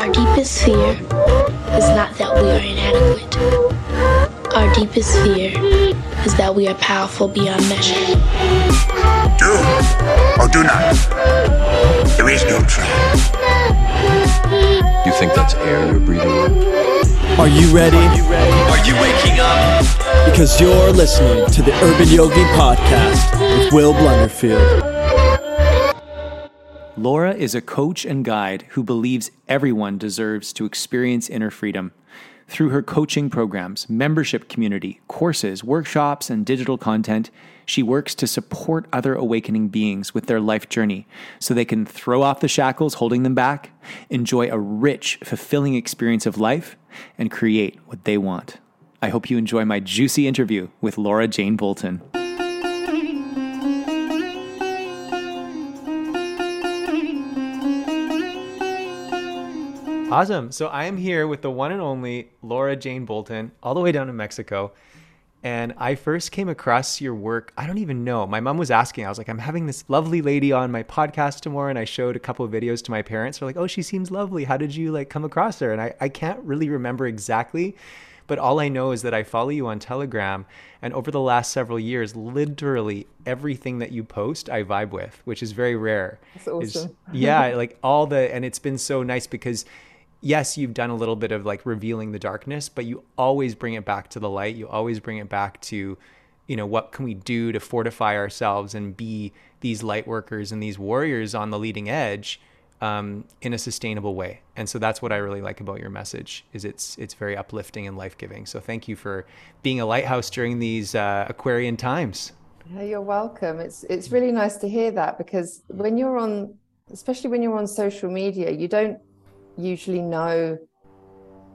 Our deepest fear is not that we are inadequate. Our deepest fear is that we are powerful beyond measure. Do or do not. There is no try. You think that's air you're breathing in? Are you ready? Are you waking up? Because you're listening to the Urban Yogi Podcast with Will Blunderfield. Laura is a coach and guide who believes everyone deserves to experience inner freedom. Through her coaching programs, membership community, courses, workshops, and digital content, she works to support other awakening beings with their life journey so they can throw off the shackles holding them back, enjoy a rich, fulfilling experience of life, and create what they want. I hope you enjoy my juicy interview with Laura Jane Bolton. Awesome. So I am here with the one and only Laura Jane Bolton, all the way down in Mexico. And I first came across your work. I don't even know. My mom was asking. I was like, I'm having this lovely lady on my podcast tomorrow. And I showed a couple of videos to my parents. They're like, oh, she seems lovely. How did you like come across her? And I, I can't really remember exactly. But all I know is that I follow you on Telegram. And over the last several years, literally everything that you post, I vibe with, which is very rare. That's awesome. Is- yeah, like all the, and it's been so nice because yes, you've done a little bit of like revealing the darkness, but you always bring it back to the light. You always bring it back to, you know, what can we do to fortify ourselves and be these light workers and these warriors on the leading edge um, in a sustainable way. And so that's what I really like about your message is it's it's very uplifting and life giving. So thank you for being a lighthouse during these uh, Aquarian times. Yeah, you're welcome. It's it's really nice to hear that because when you're on, especially when you're on social media, you don't usually know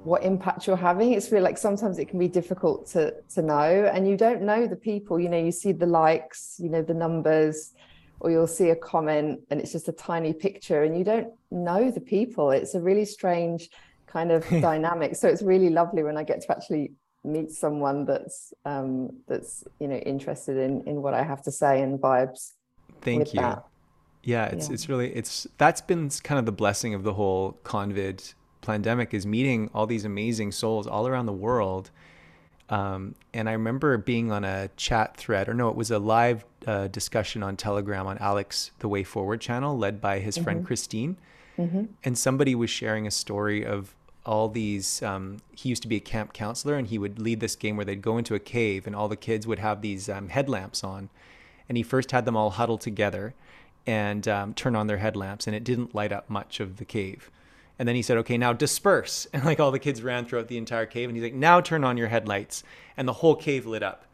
what impact you're having it's really like sometimes it can be difficult to to know and you don't know the people you know you see the likes you know the numbers or you'll see a comment and it's just a tiny picture and you don't know the people it's a really strange kind of dynamic so it's really lovely when i get to actually meet someone that's um that's you know interested in in what i have to say and vibes Thank you. that. Yeah, it's Yeah. it's really it's that's been kind of the blessing of the whole COVID pandemic is meeting all these amazing souls all around the world. Um, and I remember being on a chat thread, or no, it was a live uh, discussion on Telegram on Alex the Way Forward channel, led by his friend Christine. And somebody was sharing a story of all these. Um, he used to be a camp counselor, and he would lead this game where they'd go into a cave, and all the kids would have these um, headlamps on. And he first had them all huddle together and um, turn on their headlamps, and it didn't light up much of the cave. And then he said, "Okay, now disperse." And like all the kids ran throughout the entire cave, and he's like, "Now turn on your headlights," and the whole cave lit up.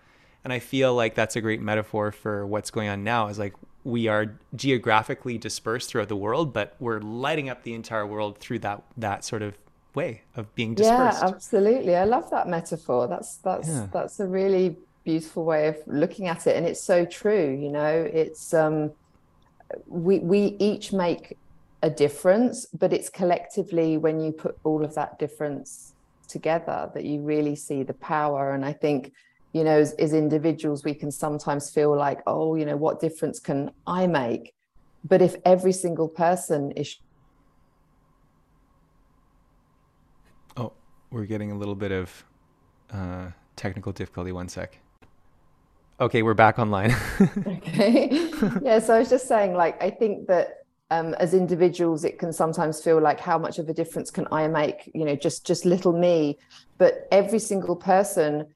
And I feel like that's a great metaphor for what's going on now. Is like we are geographically dispersed throughout the world, but we're lighting up the entire world through that that sort of way of being dispersed. Yeah, absolutely. I love that metaphor. That's that's Yeah. that's a really beautiful way of looking at it, and it's so true. You know, it's um, we we each make a difference, but it's collectively when you put all of that difference together that you really see the power. And I think, you know, as, as individuals, we can sometimes feel like, oh, you know, what difference can I make? But if every single person is Oh, we're getting a little bit of uh, technical difficulty. One sec. Okay, we're back online. Okay. yeah. So I was just saying, like, I think that um, as individuals, it can sometimes feel like how much of a difference can I make? You know, just just little me, but every single person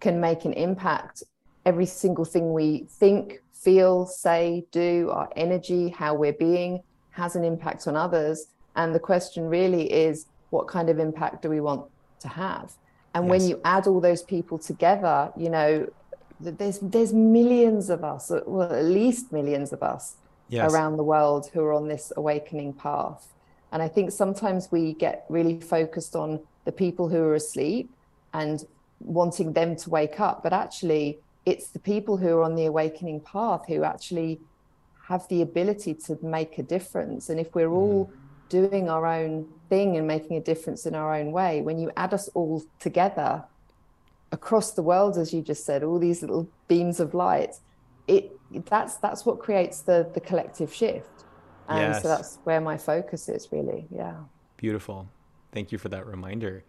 can make an impact. Every single thing we think, feel, say, do, our energy, how we're being, has an impact on others. And the question really is, what kind of impact do we want to have? And when you add all those people together, you know, there's there's millions of us, uh, well, at least millions of us Yes. around the world who are on this awakening path. And I think sometimes we get really focused on the people who are asleep and wanting them to wake up, but actually, it's the people who are on the awakening path who actually have the ability to make a difference. And if we're all doing our own thing and making a difference in our own way, when you add us all together across the world, as you just said, all these little beams of light, it that's that's what creates the the collective shift. And Yes. so that's where my focus is really. Yeah. Beautiful. Thank you for that reminder.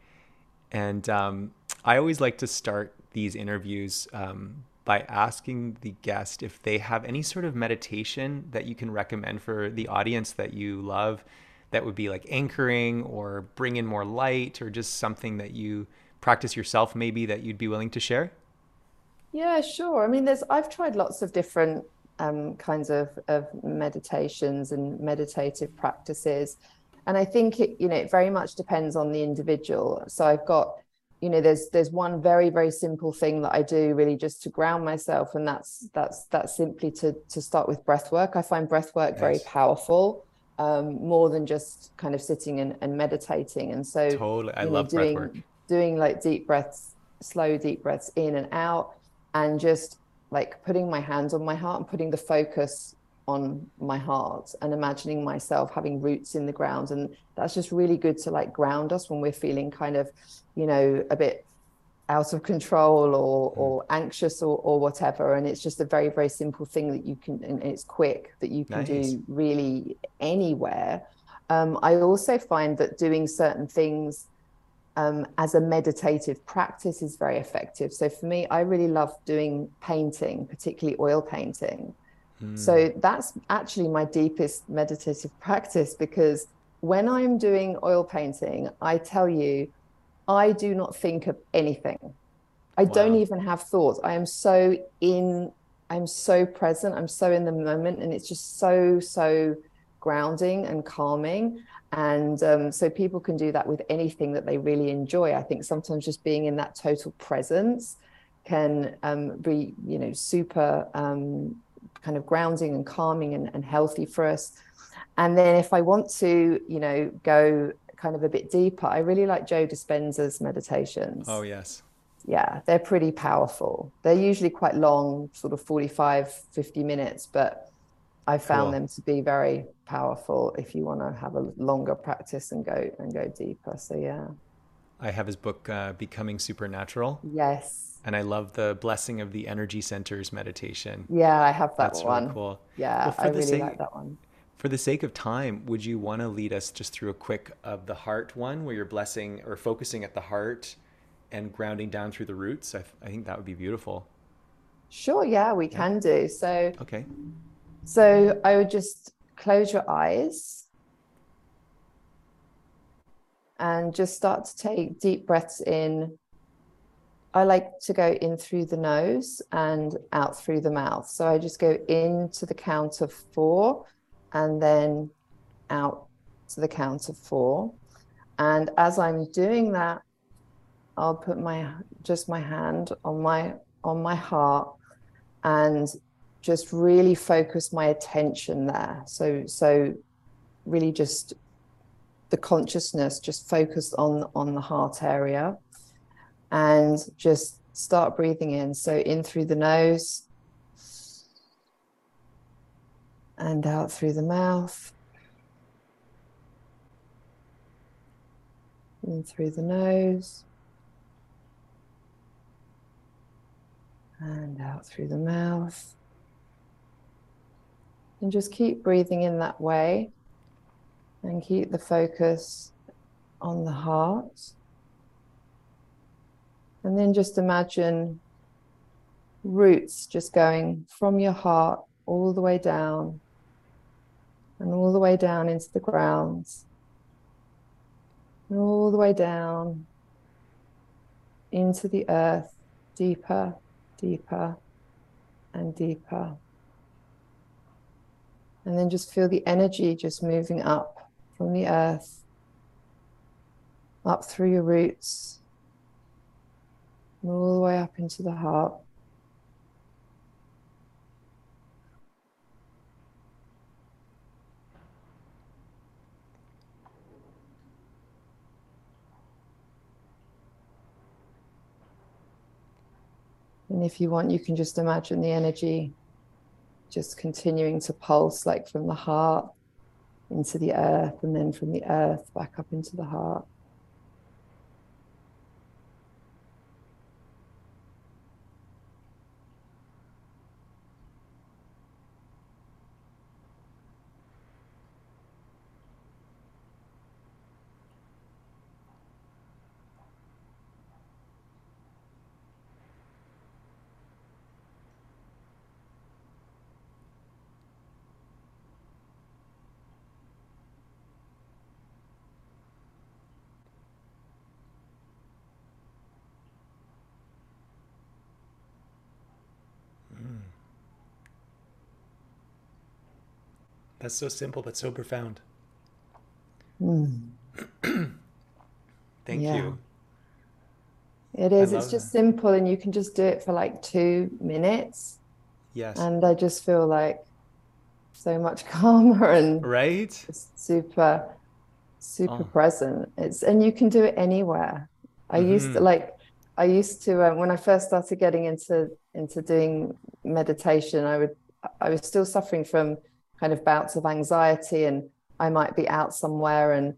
And um, I always like to start these interviews um, by asking the guest if they have any sort of meditation that you can recommend for the audience that you love that would be like anchoring or bring in more light or just something that you practice yourself maybe that you'd be willing to share? Yeah, sure. I mean, there's I've tried lots of different um, kinds of, of meditations and meditative practices. And I think it, you know, it very much depends on the individual. So I've got, you know, there's there's one very, very simple thing that I do really just to ground myself. And that's that's that's simply to to start with breath work. I find breath work very powerful. Um, more than just kind of sitting and, and meditating. And so totally I know, love doing, breath work. Doing like deep breaths, slow deep breaths in and out, and just like putting my hands on my heart and putting the focus on my heart and imagining myself having roots in the ground. And that's just really good to like ground us when we're feeling kind of you know a bit out of control or or anxious or, or whatever. And it's just a very very simple thing that you can and it's quick that you can Nice. do really anywhere. Um, i also find that doing certain things um, as a meditative practice is very effective. So for me, I really love doing painting, particularly oil painting. So that's actually my deepest meditative practice because when I'm doing oil painting, I tell you, I do not think of anything. I don't even have thoughts. I am so in, I'm so present, I'm so in the moment, and it's just so, so grounding and calming. And um, so people can do that with anything that they really enjoy. I think sometimes just being in that total presence can um, be, you know, super um, kind of grounding and calming and, and healthy for us. And then if I want to, you know, go kind of a bit deeper, I really like Joe Dispenza's meditations. Oh yes. Yeah, they're pretty powerful. They're usually quite long, sort of 45, 50 minutes, but I found Cool. them to be very powerful if you want to have a longer practice and go and go deeper. So yeah. I have his book uh, Becoming Supernatural Yes. and I love the blessing of the energy centers meditation. Yeah, I have that That's one. really cool. Yeah, Well, I really sake- like that one. For the sake of time, would you want to lead us just through a quick of the heart one where you're blessing or focusing at the heart and grounding down through the roots? I, I think that would be beautiful. Sure, yeah, we can do. So Okay. So I would just close your eyes and just start to take deep breaths in. I like to go in through the nose and out through the mouth. So I just go in to the count of four and then out to the count of four. And as I'm doing that, I'll put my just my hand on my on my heart and just really focus my attention there. So so really just the consciousness just focused on on the heart area and just start breathing in. So in through the nose and out through the mouth. In through the nose and out through the mouth. And just keep breathing in that way and keep the focus on the heart. And then just imagine roots just going from your heart all the way down and all the way down into the ground and all the way down into the earth, deeper, deeper, and deeper. And then just feel the energy just moving up from the earth, up through your roots, and all the way up into the heart. And if you want, you can just imagine the energy just continuing to pulse like from the heart into the earth and then from the earth back up into the heart. That's so simple but so profound. Thank Yeah. you. It is. It's just that. simple, and you can just do it for like two minutes, Yes. and I just feel like so much calmer and right? super, super Oh. present. It's and you can do it anywhere. I used to like, I used to um, when I first started getting into into doing meditation. I would, I was still suffering from kind of bouts of anxiety, and I might be out somewhere and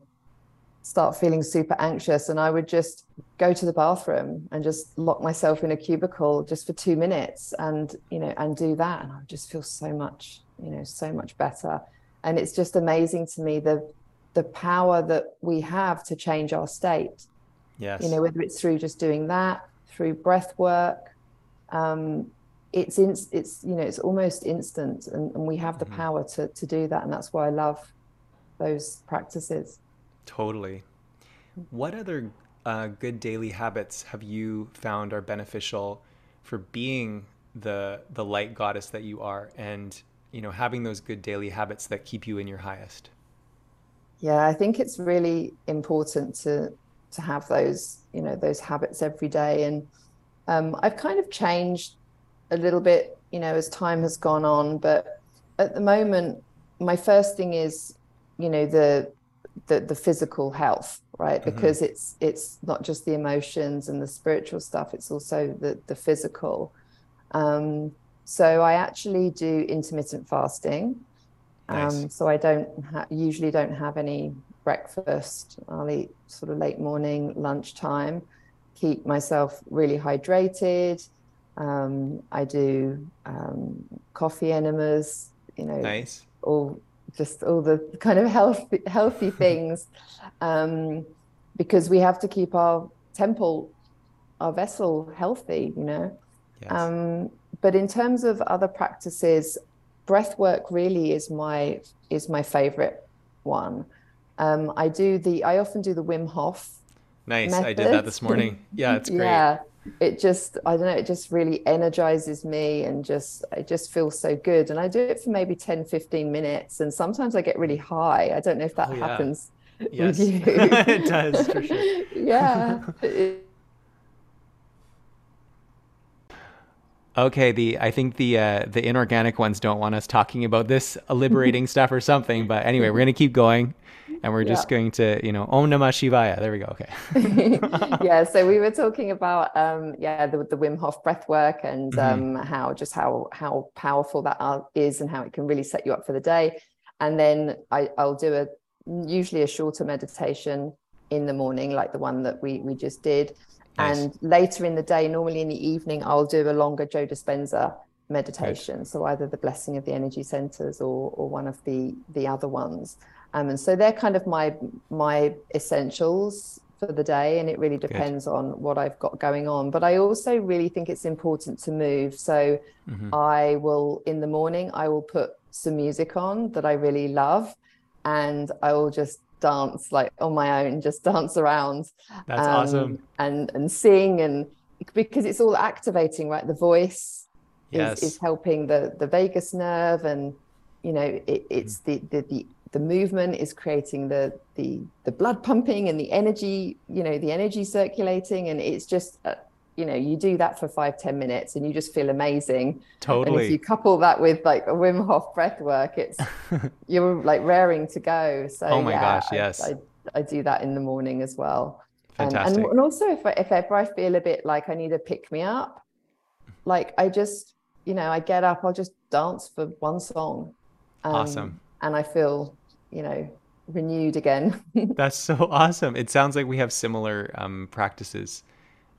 start feeling super anxious and I would just go to the bathroom and just lock myself in a cubicle just for 2 minutes and you know and do that and I would just feel so much you know so much better and it's just amazing to me the the power that we have to change our state Yes. you know whether it's through just doing that through breath work um it's in, it's you know it's almost instant and, and we have the power to to do that and that's why I love those practices Totally. What other uh, good daily habits have you found are beneficial for being the the light goddess that you are, and you know having those good daily habits that keep you in your highest? Yeah, I think it's really important to to have those, you know, those habits every day. And um, I've kind of changed a little bit, you know, as time has gone on. But at the moment, my first thing is, you know, the the, the physical health, right? Because it's it's not just the emotions and the spiritual stuff; it's also the the physical. Um, so I actually do intermittent fasting. Nice. Um, so I don't ha- usually don't have any breakfast. I'll eat sort of late morning, lunchtime. Keep myself really hydrated. Um, I do um, coffee enemas. You know, Nice. all just all the kind of healthy healthy things, um, because we have to keep our temple, our vessel healthy. You know. Yes. Um, but in terms of other practices, breath work really is my is my favorite one. Um, I do the I often do the Wim Hof. nice. I did that this morning. Yeah, it's great. Yeah, it just I don't know, it just really energizes me and just I just feel so good. And I do it for maybe 10, 15 minutes. And sometimes I get really high. I don't know if that Oh, yeah. happens Yes, with you. it does for sure. yeah. Okay, the I think the uh, the inorganic ones don't want us talking about this liberating stuff or something. But anyway, we're gonna keep going, and we're just Yeah. going to you know Om Namah Shivaya. There we go. Okay. yeah, so we were talking about um, yeah the, the Wim Hof breath work and um, how just how how powerful that is and how it can really set you up for the day. And then I, I'll do a usually a shorter meditation in the morning, like the one that we we just did. Nice. And later in the day, normally in the evening, I'll do a longer Joe Dispenza meditation. So either the blessing of the energy centers or or one of the the other ones. Um, and so they're kind of my my essentials for the day, and it really depends on what I've got going on. But I also really think it's important to move. So I will in the morning I will put some music on that I really love, and I will just dance like on my own, just dance around That's um, awesome. and and sing and because it's all activating right the voice Yes. is, is helping the the vagus nerve and you know it, it's the, the the the movement is creating the the the blood pumping and the energy you know the energy circulating and it's just uh, you know you do that for five ten minutes and you just feel amazing totally and if you couple that with like a Wim Hof breath work it's you're like raring to go so Oh my yeah, gosh, I- yes. I, I do that in the morning as well and, Fantastic. and and also if I, if ever I feel a bit like I need to pick me up, like I just you know I get up, I'll just dance for one song, um, Awesome. and I feel you know renewed again. That's so awesome. It sounds like we have similar um, practices.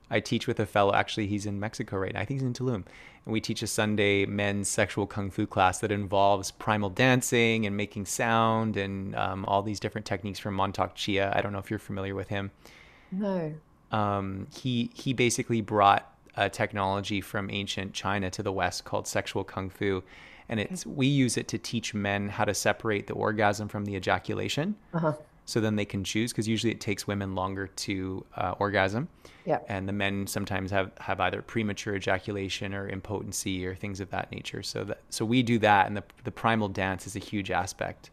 I teach with a fellow, actually, he's in Mexico right now. I think he's in Tulum. And we teach a Sunday men's sexual kung fu class that involves primal dancing and making sound and um, all these different techniques from Mantak Chia. I don't know if you're familiar with him. no, Um, he, he basically brought a technology from ancient China to the West called sexual kung fu. And it's we use it to teach men how to separate the orgasm from the ejaculation. so then they can choose because usually it takes women longer to uh, orgasm Yeah. and the men sometimes have have either premature ejaculation or impotency or things of that nature so that so we do that and the, the primal dance is a huge aspect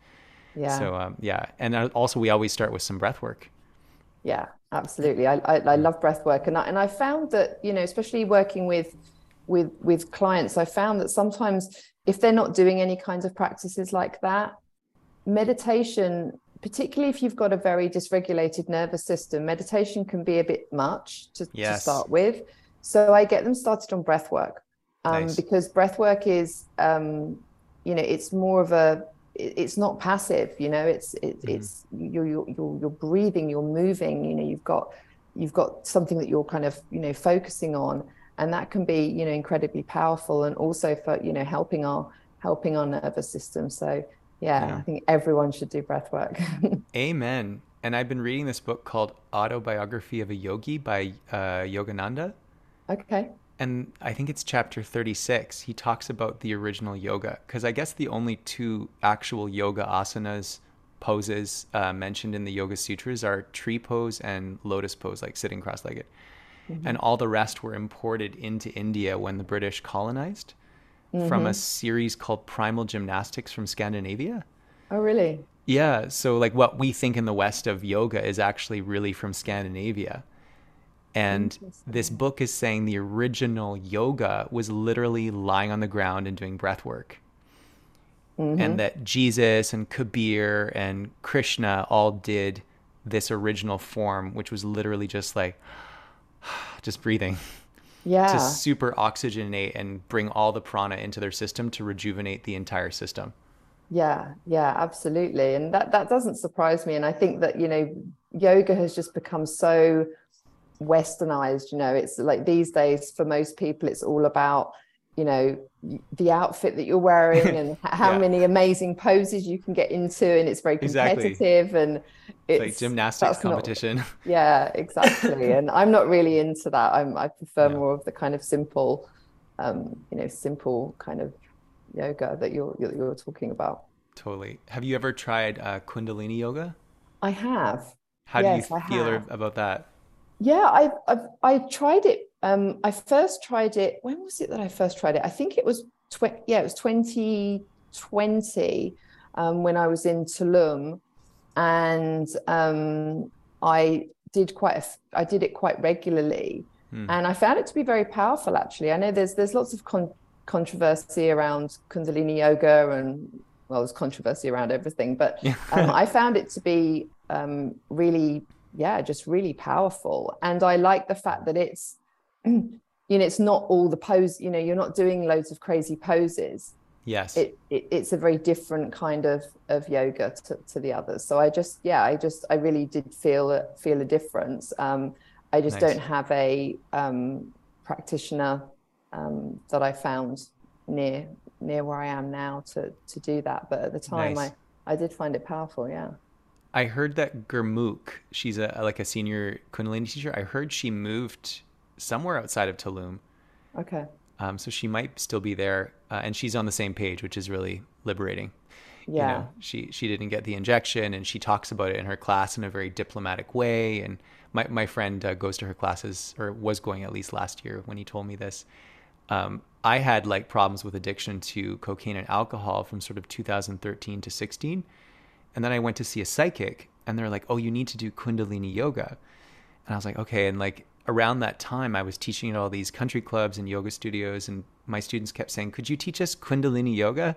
Yeah. so um, yeah and uh, also we always start with some breath work Yeah, absolutely. I, I, I love breath work, and I, and I found that you know, especially working with with with clients, I found that sometimes if they're not doing any kinds of practices like that, meditation, particularly if you've got a very dysregulated nervous system, meditation can be a bit much to, to start with. So I get them started on breath work um, Nice. because breath work is, um, you know, it's more of a it's not passive you know it's it, it's you're, you're you're you're breathing you're moving you know you've got you've got something that you're kind of you know focusing on and that can be you know incredibly powerful and also for you know helping our helping our nervous system. So yeah, Yeah. i think everyone should do breath work. Amen. And i've been reading this book called autobiography of a yogi by uh, yogananda. Okay and I think it's chapter 36. He talks about the original yoga because I guess the only two actual yoga asanas poses uh, mentioned in the Yoga Sutras are tree pose and lotus pose, like sitting cross legged. And all the rest were imported into India when the British colonized from a series called Primal Gymnastics from Scandinavia. oh really Yeah, so like what we think in the West of yoga is actually really from Scandinavia. And this book is saying the original yoga was literally lying on the ground and doing breath work. And mm-hmm. that Jesus and Kabir and Krishna all did this original form, which was literally just like just breathing yeah to super oxygenate and bring all the prana into their system to rejuvenate the entire system. Yeah, yeah, absolutely. And that that doesn't surprise me. And I think that, you know, yoga has just become so westernized, you know, it's like these days for most people it's all about, you know, the outfit that you're wearing and how Yeah. many amazing poses you can get into and it's very Exactly. competitive and it's like gymnastics that's not- competition. yeah, exactly. and I'm not really into that. I'm I prefer Yeah. more of the kind of simple um, you know, simple kind of yoga that you're you're, you're talking about. totally. Have you ever tried uh, Kundalini yoga? I have. How Yes, do I you feel have. about that? Yeah, I've, I've I tried it. Um, I first tried it. When was it that I first tried it? I think it was tw- yeah, it was 2020 um, when I was in Tulum, and um, I did quite a I did it quite regularly, Hmm. and I found it to be very powerful. Actually, I know there's there's lots of con- controversy around Kundalini yoga, and well, there's controversy around everything, but um, I found it to be um, really, yeah, just really powerful. And I like the fact that it's, you know, it's not all the pose, you know, you're not doing loads of crazy poses. Yes. It, it it's a very different kind of of yoga to, to the others. So I just, yeah, I just, I really did feel a, feel a difference. Um, I just Nice. don't have a um, practitioner um, that I found near near where I am now to to do that. But at the time, Nice. I I did find it powerful. Yeah. I heard that Gurmukh, she's a like a senior Kundalini teacher. I heard she moved somewhere outside of Tulum. Okay. Um, so she might still be there, uh, and she's on the same page, which is really liberating. Yeah. You know, she she didn't get the injection, and she talks about it in her class in a very diplomatic way. And my my friend uh, goes to her classes, or was going at least last year when he told me this. Um, I had like problems with addiction to cocaine and alcohol from sort of 2013 to 16, and then I went to see a psychic, and they're like, "Oh, you need to do Kundalini yoga," and I was like, "Okay." And like around that time, I was teaching at all these country clubs and yoga studios, and my students kept saying, "Could you teach us Kundalini yoga?"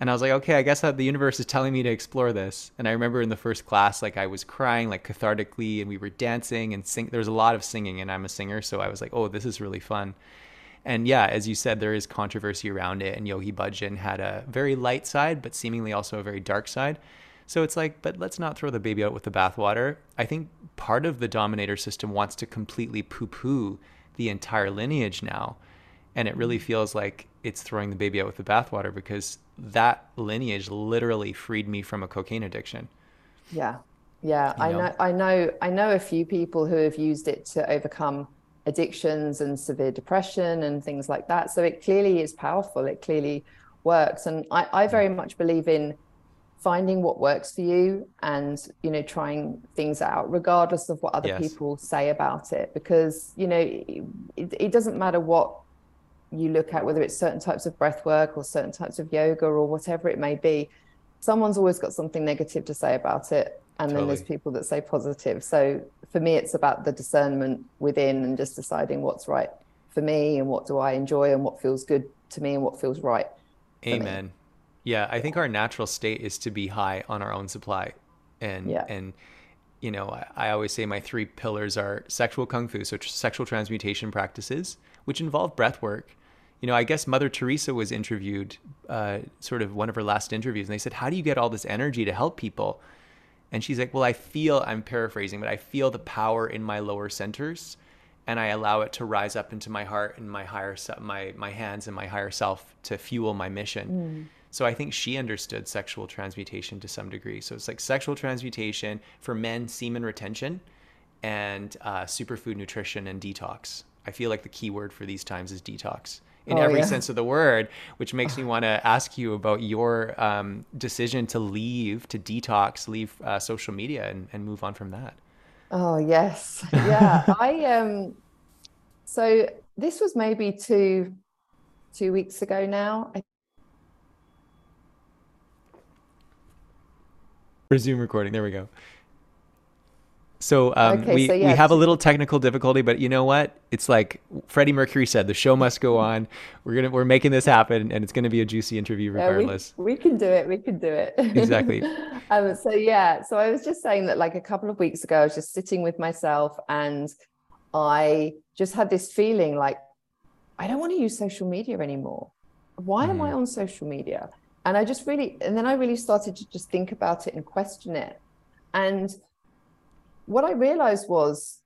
And I was like, okay, I guess the universe is telling me to explore this. And I remember in the first class, like I was crying like cathartically, and we were dancing and sing. There was a lot of singing, and I'm a singer, so I was like, oh, this is really fun. And yeah, as you said, there is controversy around it, and Yogi Bhajan had a very light side, but seemingly also a very dark side. So it's like, but let's not throw the baby out with the bathwater. I think part of the dominator system wants to completely poo-poo the entire lineage now, and it really mm. feels like it's throwing the baby out with the bathwater because that lineage literally freed me from a cocaine addiction. Yeah. Yeah. I know? know I know I know a few people who have used it to overcome addictions and severe depression and things like that. So it clearly is powerful. It clearly works. And I, I mm. very much believe in finding what works for you and you know trying things out regardless of what other Yes. people say about it because you know it, it doesn't matter what you look at whether it's certain types of breath work or certain types of yoga or whatever it may be someone's always got something negative to say about it and then there's people that say positive so for me it's about the discernment within and just deciding what's right for me and what do i enjoy and what feels good to me and what feels right me. Yeah, I think our natural state is to be high on our own supply, and Yeah. and you know I, I always say my three pillars are sexual kung fu, so tr- sexual transmutation practices, which involve breath work. You know, I guess Mother Teresa was interviewed, uh, sort of one of her last interviews, and they said, "How do you get all this energy to help people?" And she's like, "Well, I feel I'm paraphrasing, but I feel the power in my lower centers." and I allow it to rise up into my heart and my higher my my hands and my higher self to fuel my mission. So I think she understood sexual transmutation to some degree. So it's like sexual transmutation for men, semen retention, and uh, superfood nutrition and detox. I feel like the key word for these times is detox in Oh, every yeah. sense of the word, which makes me want to ask you about your um, decision to leave, to detox, leave uh, social media, and, and move on from that. Oh yes, yeah. I um. So this was maybe two, two weeks ago now. I, Resume recording. There we go. So um, Okay, we, so we have a little technical difficulty, but you know what? It's like Freddie Mercury said, the show must go on. We're gonna we're making this happen, and it's gonna be a juicy interview yeah, we, regardless. we can do it. We can do it. Exactly. um. So yeah. So I was just saying that like a couple of weeks ago, I was just sitting with myself, and I just had this feeling like I don't want to use social media anymore. Why am Mm. I on social media? And I just really, and then I really started to just think about it and question it. And what I realized was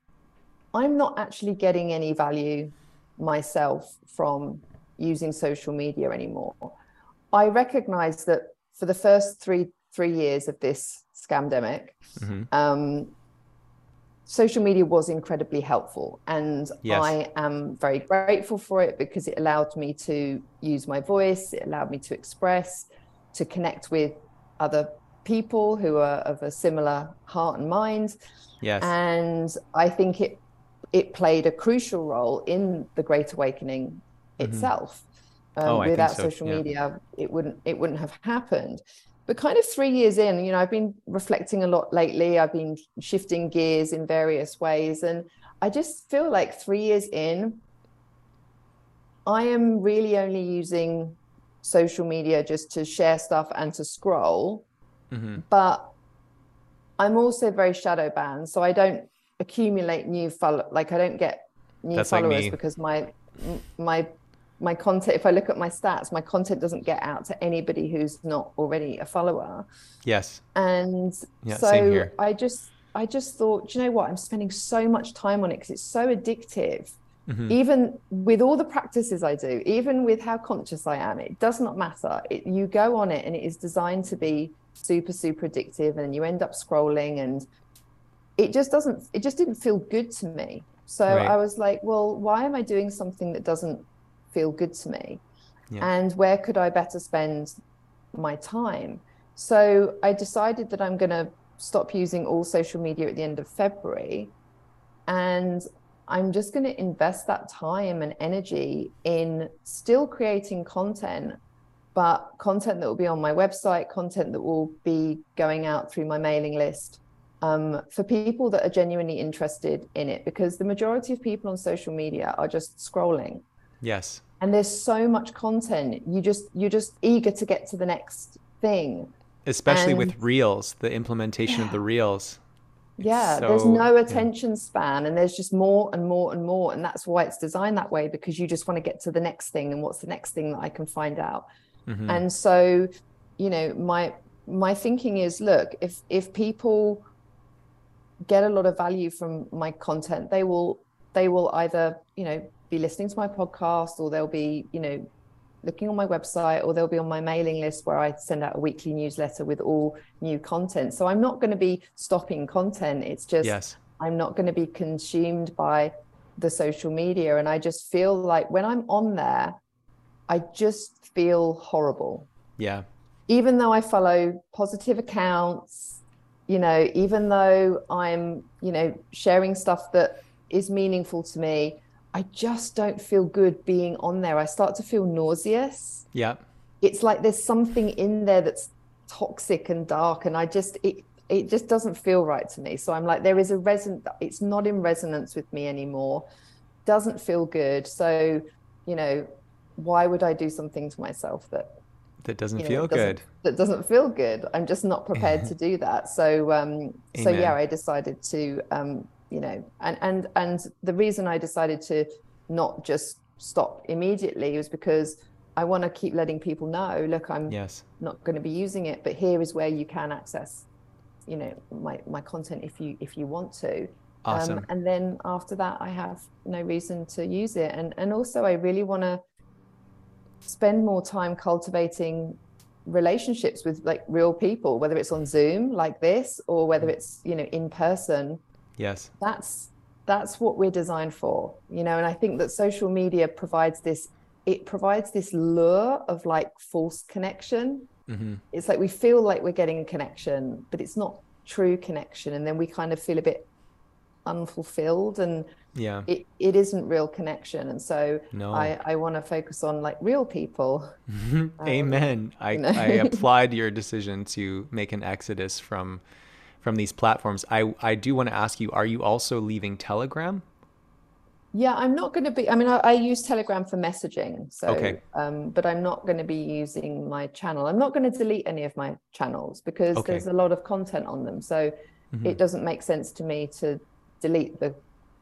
I'm not actually getting any value myself from using social media anymore. I recognize that for the first three three years of this scamdemic, Mhm. um, social media was incredibly helpful, and Yes. I am very grateful for it because it allowed me to use my voice. It allowed me to express, to connect with other people who are of a similar heart and mind Yes. and I think it it played a crucial role in the Great Awakening itself. Um, Mm-hmm. Oh, I think without so, social yeah. media, it wouldn't it wouldn't have happened. But kind of three years in, you know, I've been reflecting a lot lately. I've been shifting gears in various ways, and I just feel like three years in, I am really only using social media just to share stuff and to scroll hmm but I'm also very shadow banned, so I don't accumulate new follow like I don't get new That's followers me. because my my my content if I look at my stats, my content doesn't get out to anybody who's not already a follower. Yes. And Yeah, so. I just I just thought, "Do you know what? I'm spending so much time on it because it's so addictive. Mhm. Even with all the practices I do, even with how conscious I am, it does not matter. It, you go on it and it is designed to be super, super addictive, and you end up scrolling, and it just doesn't, it just didn't feel good to me. So Right. I was like, well, why am I doing something that doesn't feel good to me? Yeah. And where could I better spend my time? So I decided that I'm going to stop using all social media at the end of February. And I'm just going to invest that time and energy in still creating content, but content that will be on my website, content that will be going out through my mailing list um, for people that are genuinely interested in it. Because the majority of people on social media are just scrolling Yes. And there's so much content you just you're just eager to get to the next thing Especially with reels, the implementation of the reels. It's yeah there's so- no yeah. attention span and there's just more and more and more and that's why it's designed that way because you just want to get to the next thing and what's the next thing that i can find out Mhm. and so you know my my thinking is look if if people get a lot of value from my content they will they will either you know be listening to my podcast or they'll be you know looking on my website or they'll be on my mailing list where I send out a weekly newsletter with all new content so I'm not going to be stopping content it's just Yes. I'm not going to be consumed by the social media. And I just feel like when I'm on there, I just feel horrible. Yeah. even though I follow positive accounts, you know, even though I'm, you know, sharing stuff that is meaningful to me, I just don't feel good being on there. I start to feel nauseous. Yeah. It's like there's something in there that's toxic and dark, and I just it it just doesn't feel right to me. So I'm like, there is a reson. It's not in resonance with me anymore. Doesn't feel good. So, you know, why would I do something to myself that That doesn't you know, feel doesn't- good. That doesn't feel good. I'm just not prepared to do that. So, um, so yeah, I decided to, um, you know, and and and the reason I decided to not just stop immediately was because I want to keep letting people know. Look, I'm Yes. not going to be using it, but here is where you can access, you know, my my content if you if you want to. Awesome. Um, and then after that, I have no reason to use it. And and also, I really want to spend more time cultivating relationships with like real people, whether it's on Zoom like this or whether it's you know in person. Yes. That's that's what we're designed for, you know. And I think that social media provides this. It provides this lure of like false connection hmm it's like we feel like we're getting a connection, but it's not true connection. And then we kind of feel a bit unfulfilled and Yeah. it, it isn't real connection. And so No. I, I want to focus on like real people. Amen. I, you know. I applaud your decision to make an exodus from from these platforms. I I do want to ask you: Are you also leaving Telegram? Yeah, I'm not going to be. I mean, I, I use Telegram for messaging, so Okay. um, but I'm not going to be using my channel. I'm not going to delete any of my channels because Okay. there's a lot of content on them. So Mhm. it doesn't make sense to me to delete the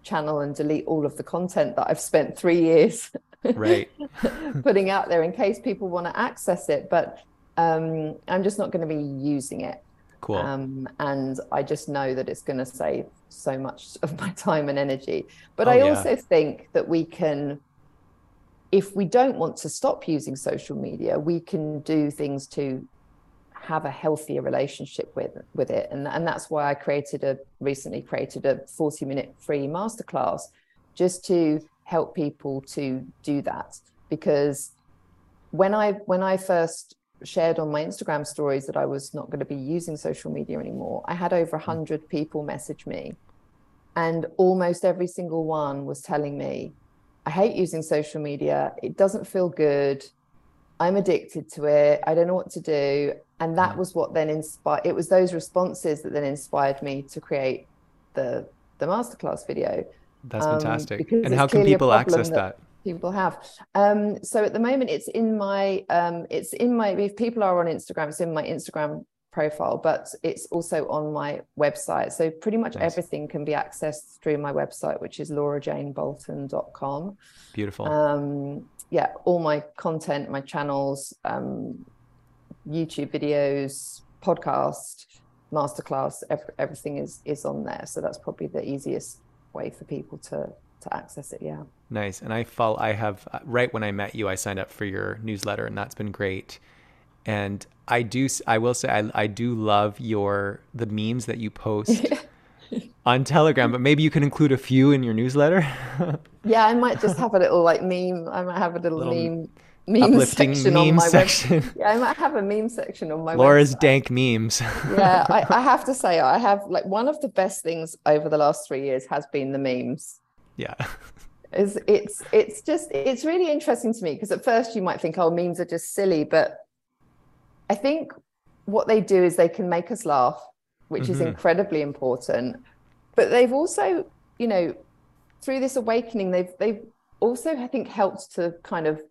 channel and delete all of the content that I've spent three years Right. putting out there in case people want to access it. But um, I'm just not going to be using it. Cool. Um, and I just know that it's going to save so much of my time and energy. But Oh, I yeah. also think that we can, if we don't want to stop using social media, we can do things to have a healthier relationship with with it and and that's why I created a recently created a 40 minute free masterclass just to help people to do that because when I when I first shared on my Instagram stories that I was not going to be using social media anymore, I had over 100 people message me. And almost every single one was telling me, I hate using social media. It doesn't feel good. I'm addicted to it. I don't know what to do. And that was what then inspired it was those responses that then inspired me to create the the masterclass video That's um, fantastic. And how can people access that? People have um so at the moment it's in my um it's in my if people are on instagram it's in my instagram profile but it's also on my website so pretty much Nice. everything can be accessed through my website which is laurajanebolton.com Beautiful. um yeah all my content my channels um youtube videos podcast masterclass ev- everything is is on there so that's probably the easiest way for people to to access it yeah Nice. And I follow, I have, uh, right when I met you, I signed up for your newsletter and that's been great. And I do, I will say, I, I do love your, the memes that you post on Telegram, but maybe you can include a few in your newsletter. Yeah, I might just have a little like meme. I might have a little, Little meme meme section on my section. web. Yeah, I might have a meme section on my Laura's website. dank memes. Yeah, I, I have to say I have like one of the best things over the last three years has been the memes. Yeah. Is it's it's just it's really interesting to me because at first you might think oh memes are just silly, but I think what they do is they can make us laugh, which is Mhm. incredibly important. But they've also, you know, through this awakening, they've they've also I think helped to kind of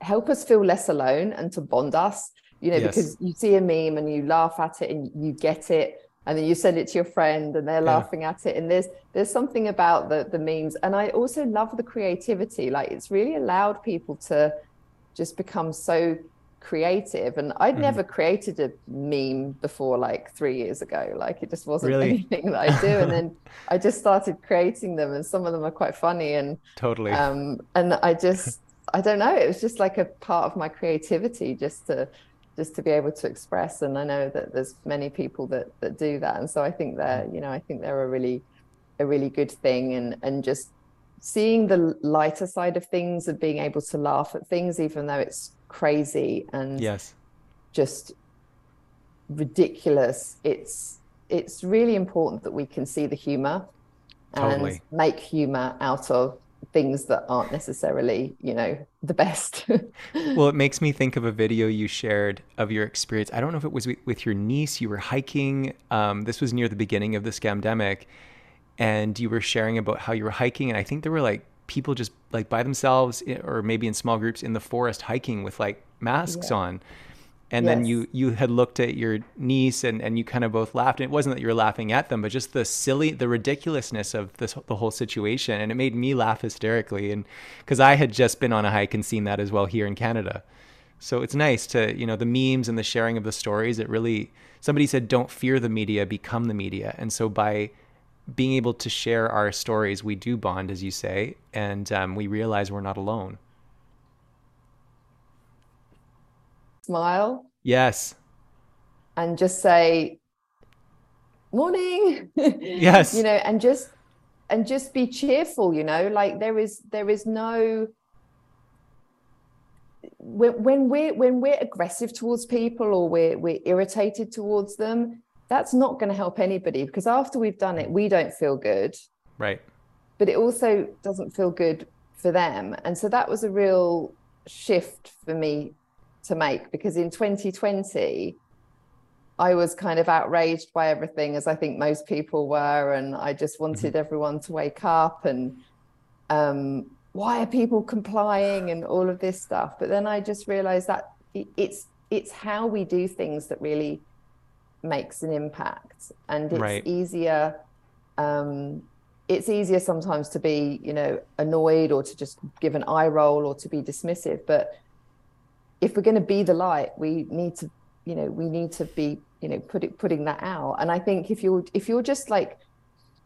help us feel less alone and to bond us. You know, Yes. because you see a meme and you laugh at it and you get it, and then you send it to your friend and they're Yeah. laughing at it. And there's there's something about the the memes, and I also love the creativity. Like it's really allowed people to just become so creative and i'd never created a meme before like three years ago like it just wasn't Really? anything that i do and then i just started creating them and some of them are quite funny and Totally. um and i just i don't know it was just like a part of my creativity just to just to be able to express and i know that there's many people that that do that and so i think they're mm. you know i think they're a really a really good thing and and just seeing the lighter side of things and being able to laugh at things even though it's crazy and yes. just ridiculous. It's it's really important that we can see the humor and Totally. make humor out of things that aren't necessarily, you know, the best. Well, it makes me think of a video you shared of your experience. I don't know if it was with, your niece. You were hiking. Um, this was near the beginning of the scamdemic, and you were sharing about how you were hiking. And I think there were like people just like by themselves, or maybe in small groups in the forest hiking with like masks Yeah. on. And then you you had looked at your niece and, and you kind of both laughed. And it wasn't that you were laughing at them, but just the silly, the ridiculousness of this the whole situation. And it made me laugh hysterically. And because I had just been on a hike and seen that as well here in Canada. So it's nice to, you know, the memes and the sharing of the stories. It really, somebody said, don't fear the media, become the media. And so by being able to share our stories, we do bond, as you say, and um, we realize we're not alone. Smile Yes. and just say morning. Yes. You know, and just and just be cheerful, you know, like there is there is no when, when we're when we're aggressive towards people or we're we're irritated towards them, that's not going to help anybody because after we've done it, we don't feel good, Right. but it also doesn't feel good for them. And so that was a real shift for me to make because in 2020 I was kind of outraged by everything, as I think most people were, and I just wanted everyone to wake up and um, why are people complying and all of this stuff. But then I just realized that it's it's how we do things that really makes an impact, and it's Right. easier. Um, it's easier sometimes to be, you know, annoyed or to just give an eye roll or to be dismissive, but if we're going to be the light, we need to, you know, we need to be, you know, put it, putting that out. And I think if you're if you're just like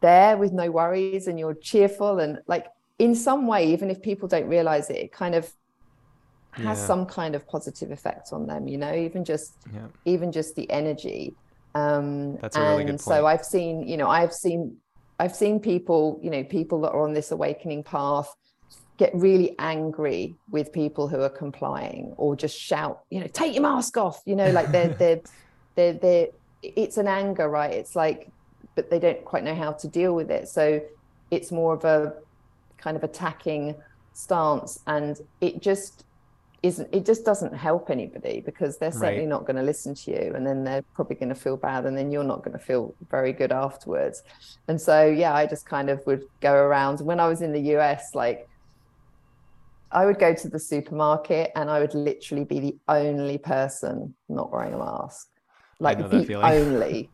there with no worries and you're cheerful and like in some way, even if people don't realize it, it kind of has Yeah. some kind of positive effect on them. You know, even just Yeah. even just the energy. Um, That's a really and good so. I've seen, you know, I've seen, I've seen people, you know, people that are on this awakening path get really angry with people who are complying or just shout, you know, take your mask off, you know, like they're, they're, they're, they're, it's an anger, right? It's like, but they don't quite know how to deal with it. So it's more of a kind of attacking stance and it just isn't it just doesn't help anybody because they're certainly Right. not going to listen to you and then they're probably going to feel bad and then you're not going to feel very good afterwards and so yeah i just kind of would go around when i was in the us like i would go to the supermarket and i would literally be the only person not wearing a mask like the only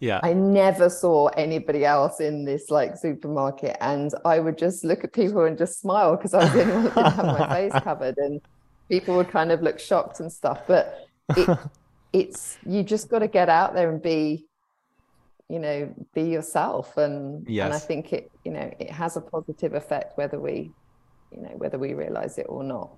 Yeah. I never saw anybody else in this like supermarket, and I would just look at people and just smile because I was one didn't have my face covered, and people would kind of look shocked and stuff. But it, it's you just got to get out there and be, you know, be yourself, and and I think it, you know, it has a positive effect whether we, you know, whether we realize it or not.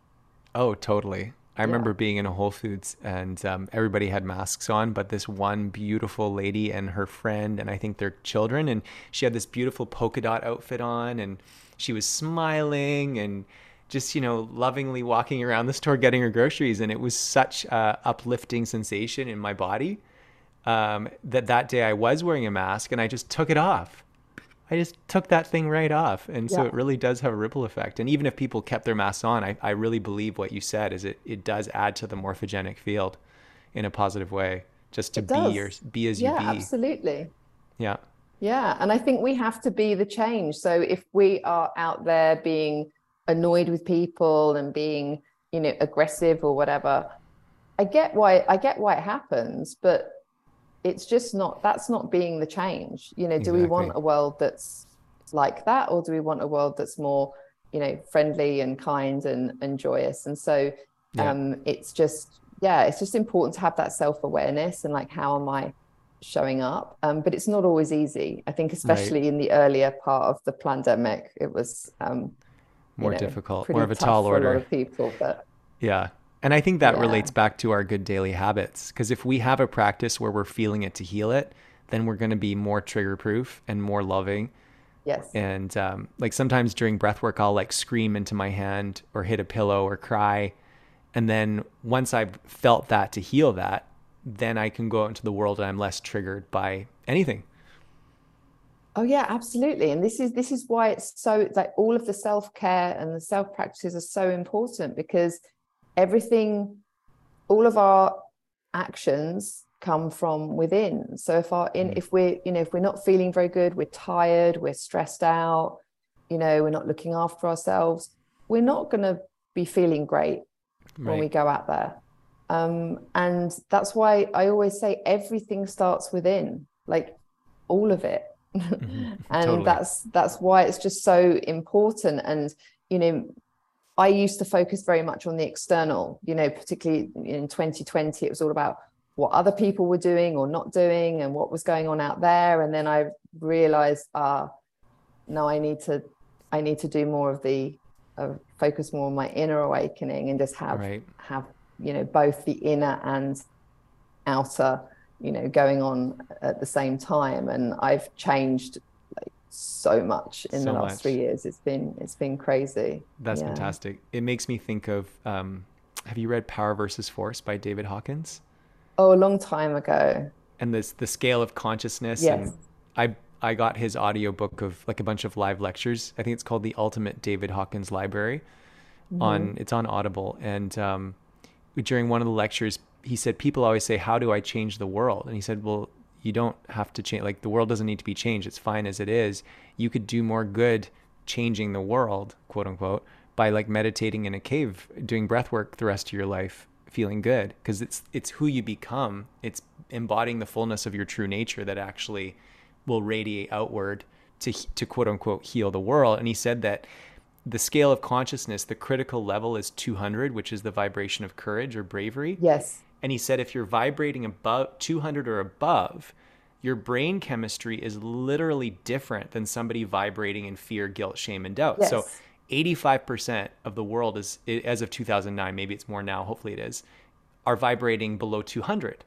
Oh, totally. I remember being in a Whole Foods and um, everybody had masks on, but this one beautiful lady and her friend, and I think their children, and she had this beautiful polka dot outfit on, and she was smiling and just, you know, lovingly walking around the store getting her groceries. And it was such a uplifting sensation in my body um, that that day I was wearing a mask and I just took it off. I just took that thing right off. And so Yeah. it really does have a ripple effect. And even if people kept their masks on, I, I really believe what you said is it, it does add to the morphogenic field in a positive way, just to be your, be as you Yeah, be. absolutely. Yeah. Yeah, and I think we have to be the change. So if we are out there being annoyed with people and being, you know, aggressive or whatever, I get why I get why it happens, but it's just not that's not being the change. You know, do we want a world that's like that or do we want a world that's more, you know, friendly and kind and, and joyous? And so Yeah. um it's just yeah, it's just important to have that self-awareness and like how am I showing up um, but it's not always easy i think especially in the earlier part of the pandemic it was um, you More know, difficult, more of a tall for a lot order. of people but Yeah. And I think that Yeah. relates back to our good daily habits. Because if we have a practice where we're feeling it to heal it, then we're going to be more trigger proof and more loving. yes And um, like sometimes during breath work, I'll like scream into my hand or hit a pillow or cry. And then once I've felt that to heal that, then I can go out into the world and I'm less triggered by anything. Oh yeah, absolutely. And this is this is why it's so like all of the self-care and the self practices are so important because everything, all of our actions come from within. So if our in if we're, you know, if we're not feeling very good, we're tired, we're stressed out, you know, we're not looking after ourselves, we're not gonna be feeling great when we go out there. Um, and that's why I always say everything starts within, like all of it. and Totally. that's that's why it's just so important. And you know, I used to focus very much on the external, you know, particularly in 2020, it was all about what other people were doing or not doing and what was going on out there. And then I realized, ah, no, I need to, I need to do more of the, uh, focus more on my inner awakening and just have, Right. have, you know, both the inner and outer, you know, going on at the same time. And I've changed so much in the last much. three years. It's been, it's been crazy. That's Yeah. fantastic. It makes me think of um, have you read Power versus Force by David Hawkins? Oh, a long time ago. And this the scale of consciousness Yes. and I I got his audiobook of like a bunch of live lectures. I think it's called the Ultimate David Hawkins Library. On it's on Audible and um, during one of the lectures he said people always say how do I change the world? And he said, "Well, you don't have to change like the world doesn't need to be changed. It's fine as it is. You could do more good changing the world, quote unquote, by like meditating in a cave, doing breath work the rest of your life, feeling good because it's it's who you become. It's embodying the fullness of your true nature that actually will radiate outward to to quote unquote heal the world. And he said that the scale of consciousness, the critical level is 200, which is the vibration of courage or bravery. Yes. And he said if you're vibrating above 200 or above, your brain chemistry is literally different than somebody vibrating in fear, guilt, shame, and doubt. So 85% of the world is, as of 2009, maybe it's more now, hopefully it is, are vibrating below 200.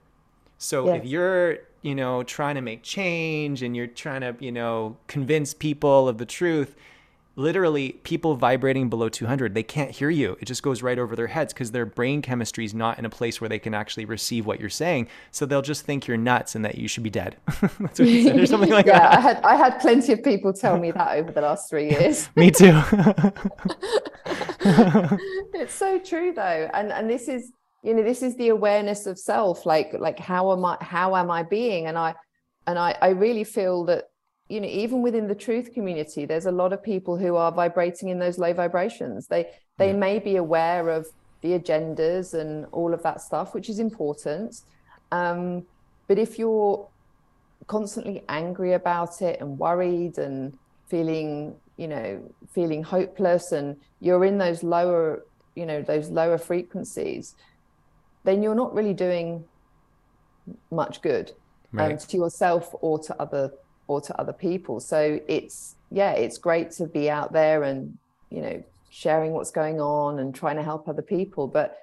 So if you're, you know, trying to make change and you're trying to, you know, convince people of the truth, literally people vibrating below 200, they can't hear you. It just goes right over their heads because their brain chemistry is not in a place where they can actually receive what you're saying. So they'll just think you're nuts and that you should be dead. That's what he said, or something like yeah, that. I had I had plenty of people tell me that over the last three years. Me too. it's so true though. And and this is, you know, this is the awareness of self. Like like how am I how am I being? And I and I, I really feel that, you know, even within the truth community, there's a lot of people who are vibrating in those low vibrations. They they may be aware of the agendas and all of that stuff, which is important. Um, but if you're constantly angry about it and worried and feeling you know feeling hopeless and you're in those lower you know those lower frequencies then you're not really doing much good um, to yourself or to other or to other people. So it's yeah it's great to be out there and you know sharing what's going on and trying to help other people. But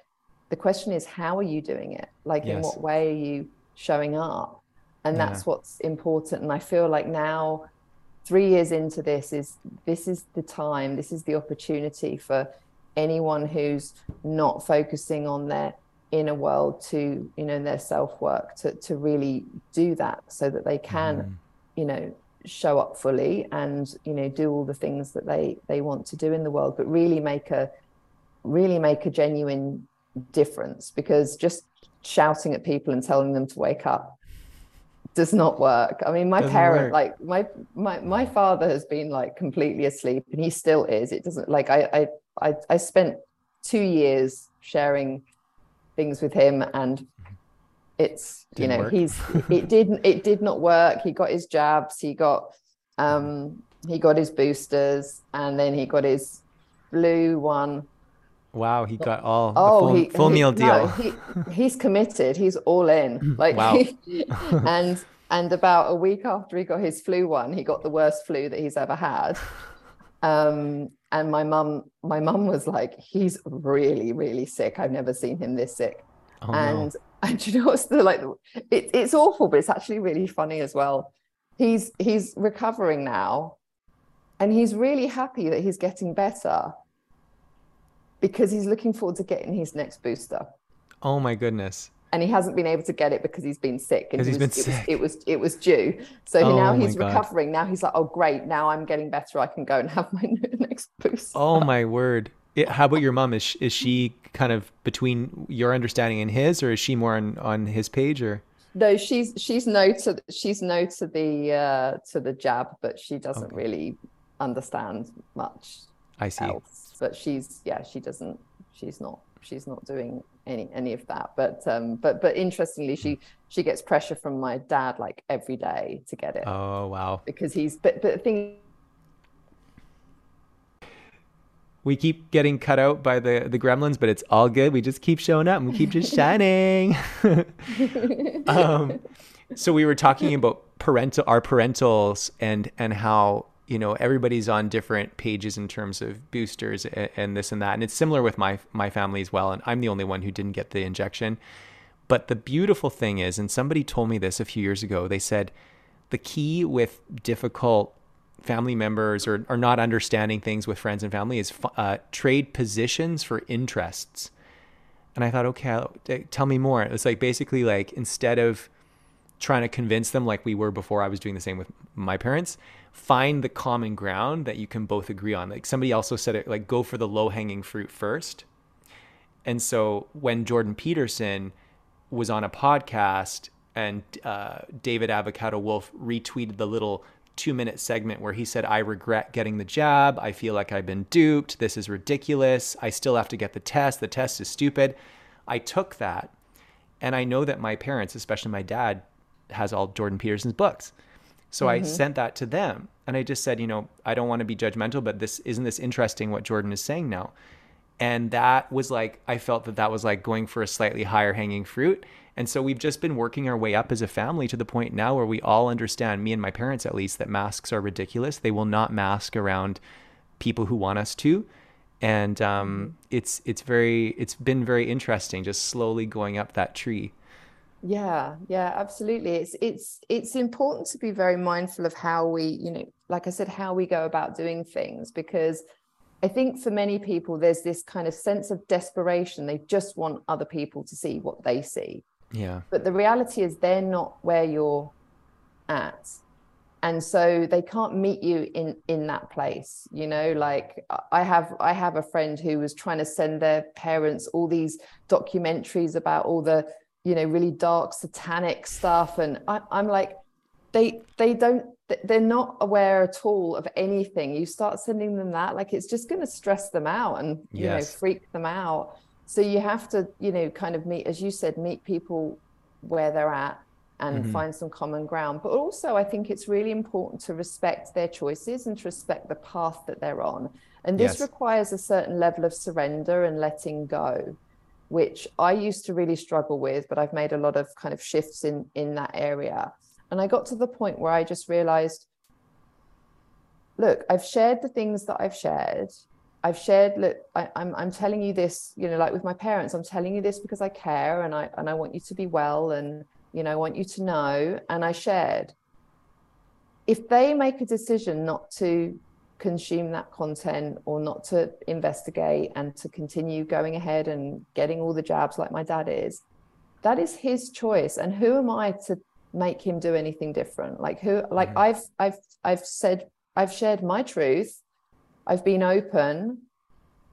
the question is how are you doing it? Like in what way are you showing up? And Yeah. that's what's important. And i feel like now three years into this is this is the time this is the opportunity for anyone who's not focusing on their inner world to you know their self work to to really do that so that they can mm. You know show up fully and you know do all the things that they they want to do in the world but really make a really make a genuine difference because just shouting at people and telling them to wake up does not work. I mean, my Doesn't parent, work. like my my my father has been like completely asleep, and he still is. It doesn't like I I I, I spent two years sharing things with him, and it's you Didn't know work. he's it didn't it did not work. He got his jabs, he got um he got his boosters, and then he got his flu one. Wow, he got all the Oh, full, he, full he- meal no, deal. he, he's committed. He's all in. Like, Wow. and and about a week after he got his flu one, he got the worst flu that he's ever had. Um, and my mum, my mum was like, "He's really, really sick. I've never seen him this sick." oh, no. And you know what's the like? It, it's awful, but it's actually really funny as well. He's he's recovering now, and he's really happy that he's getting better because he's looking forward to getting his next booster. Oh my goodness. And he hasn't been able to get it because he's been sick. And 'Cause he he's was, been it sick. Was, it was it was due. So Oh now he's God. recovering. Now he's like, oh great, now I'm getting better. I can go and have my next booster. Oh my word. It, how about your mom? Is she, is she kind of between your understanding and his, or is she more on, on his page? Or No, she's she's no to she's no to the uh to the jab, but she doesn't Okay. really understand much I see. else. But she's yeah, she doesn't she's not she's not doing any any of that. But um but but interestingly she she gets pressure from my dad like every day to get it Oh wow. because he's but but the thing We keep getting cut out by the the gremlins, but it's all good. We just keep showing up and we keep just shining. um, so we were talking about parental our parentals and and how you know everybody's on different pages in terms of boosters and, and this and that, and it's similar with my my family as well. And I'm the only one who didn't get the injection. But the beautiful thing is, and somebody told me this a few years ago, they said the key with difficult family members or, or not understanding things with friends and family is uh, trade positions for interests. And I thought, okay, tell me more. It's like basically like instead of trying to convince them like we were before I was doing the same with my parents, find the common ground that you can both agree on. Like somebody also said it like go for the low hanging fruit first. And so when Jordan Peterson was on a podcast and uh, David Avocado Wolfe retweeted the little two minute segment where he said, I regret getting the jab. I feel like I've been duped. This is ridiculous. I still have to get the test. The test is stupid. I took that and I know that my parents, especially my dad, has all Jordan Peterson's books. So I mm-hmm. sent that to them and I just said, you know, I don't want to be judgmental, but this isn't this interesting what Jordan is saying now and that was like i felt that that was like going for a slightly higher hanging fruit and so we've just been working our way up as a family to the point now where we all understand me and my parents at least that masks are ridiculous they will not mask around people who want us to and um, it's it's very it's been very interesting just slowly going up that tree Yeah, yeah, absolutely. It's it's it's important to be very mindful of how we, you know, like I said, how we go about doing things because I think for many people there's this kind of sense of desperation. They just want other people to see what they see. Yeah But the reality is they're not where you're at. And so they can't meet you in in that place. You know, like I have I have a friend who was trying to send their parents all these documentaries about all the you know really dark satanic stuff and I, i'm like they they don't they're not aware at all of anything you start sending them that like it's just going to stress them out and you know freak them out so you have to you know kind of meet as you said meet people where they're at and Mhm. find some common ground but also i think it's really important to respect their choices and to respect the path that they're on and this Yes. requires a certain level of surrender and letting go which I used to really struggle with, but I've made a lot of kind of shifts in in that area. And I got to the point where I just realized, look, I've shared the things that I've shared. I've shared, look, I, I'm I'm telling you this, you know, like with my parents, I'm telling you this because I care and I and I want you to be well and you know, I want you to know. And I shared. If they make a decision not to consume that content or not to investigate and to continue going ahead and getting all the jabs like my dad is that is his choice and who am i to make him do anything different like who like mm-hmm. i've i've i've said i've shared my truth i've been open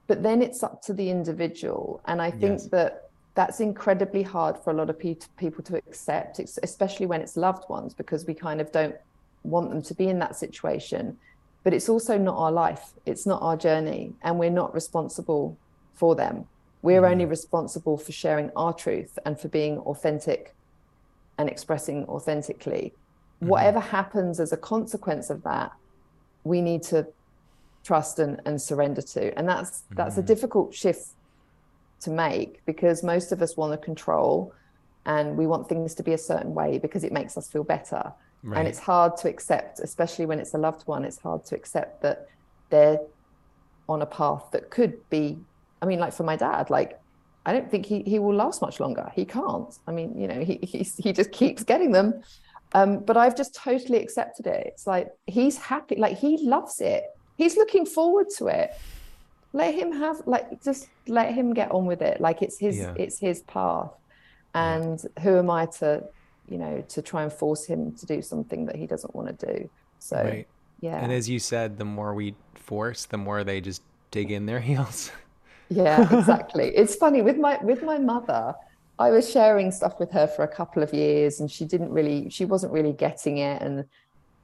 but then it's up to the individual. And i think Yes. that that's incredibly hard for a lot of pe- people to accept especially when it's loved ones because we kind of don't want them to be in that situation. But it's also not our life. It's not our journey and we're not responsible for them. We're mm-hmm. only responsible for sharing our truth and for being authentic and expressing authentically. Mm-hmm. Whatever happens as a consequence of that we need to trust and, and surrender to. And that's that's a difficult shift to make because most of us want to control and we want things to be a certain way because it makes us feel better. Right. and it's hard to accept especially when it's a loved one it's hard to accept that they're on a path that could be i mean like for my dad like i don't think he, he will last much longer. He can't. I mean you know he he's, he just keeps getting them. Um, but i've just totally accepted it. It's like he's happy like he loves it he's looking forward to it. Let him have like just let him get on with it. Like it's his Yeah. it's his path. And who am i to you know to try and force him to do something that he doesn't want to do? So Right. yeah. And as you said, the more we force, the more they just dig in their heels. yeah exactly. It's funny with my with my mother i was sharing stuff with her for a couple of years and she didn't really she wasn't really getting it. And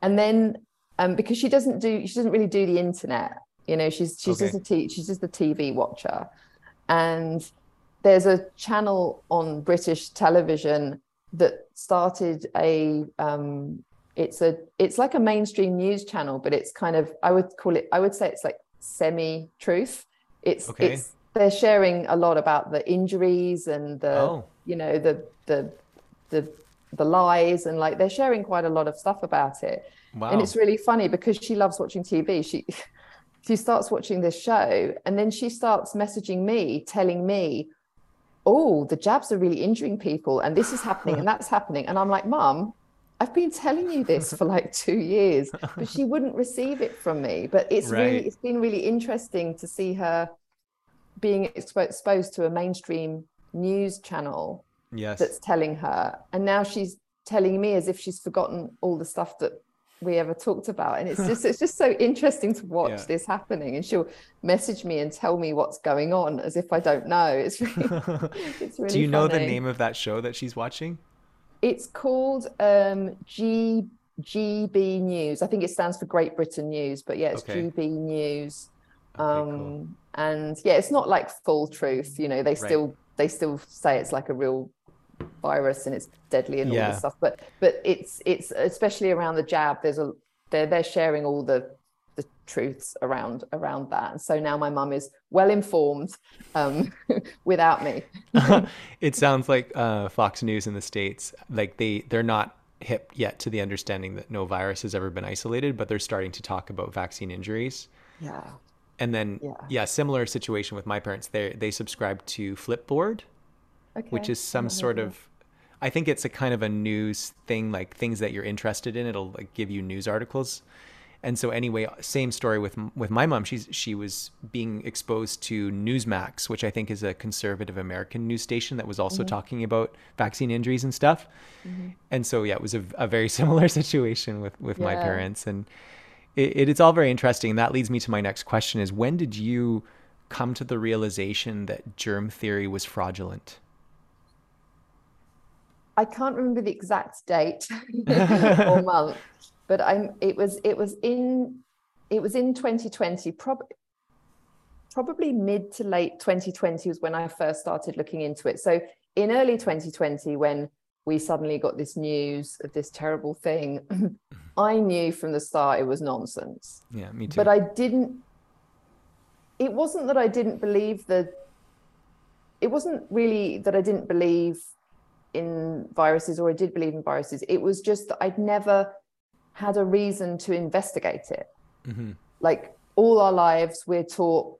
and then um because she doesn't do she doesn't really do the internet you know she's she's just a Okay. she's just a tv watcher and there's a channel on british television that started a um it's a it's like a mainstream news channel but it's kind of i would call it i would say it's like semi truth it's Okay. it's they're sharing a lot about the injuries and the Oh. you know the the the the lies and like they're sharing quite a lot of stuff about it Wow. and it's really funny because she loves watching tv she she starts watching this show and then she starts messaging me telling me oh the jabs are really injuring people and this is happening and that's happening and i'm like mom i've been telling you this for like two years but she wouldn't receive it from me but it's Right. really it's been really interesting to see her being expo- exposed to a mainstream news channel yes. that's telling her and now she's telling me as if she's forgotten all the stuff that we ever talked about and it's just it's just so interesting to watch Yeah. this happening and she'll message me and tell me what's going on as if I don't know it's really it's really Do you know the name of that show that she's watching? it's called um G GB News I think it stands for Great Britain News but yeah it's Okay. GB News Okay, um cool. and yeah it's not like full truth you know they still they still say it's like a real virus and it's deadly and all this stuff but but it's it's especially around the jab there's a they're they're sharing all the the truths around around that and so now my mum is well informed um without me it sounds like uh, Fox News in the states. Like they they're not hip yet to the understanding that no virus has ever been isolated, but they're starting to talk about vaccine injuries. yeah And then Yeah. yeah, similar situation with my parents. They they subscribe to Flipboard, okay which is some sort of I think it's a kind of a news thing, like things that you're interested in. It'll like give you news articles. And so anyway, same story with with my mom. She's she was being exposed to Newsmax, which I think is a conservative American news station that was also talking about vaccine injuries and stuff. And so yeah, it was a, a very similar situation with with my parents, and it, it, it's all very interesting. And that leads me to my next question: Is when did you come to the realization that germ theory was fraudulent? I can't remember the exact date or month, but I'm it was it was in it was in 2020, prob- probably mid to late 2020 was when I first started looking into it. So in early 2020, when we suddenly got this news of this terrible thing, I knew from the start it was nonsense Yeah, me too. but I didn't. It wasn't that I didn't believe the. It wasn't really that I didn't believe in viruses or I did believe in viruses. It was just that I'd never had a reason to investigate it. Mhm. Like all our lives, we're taught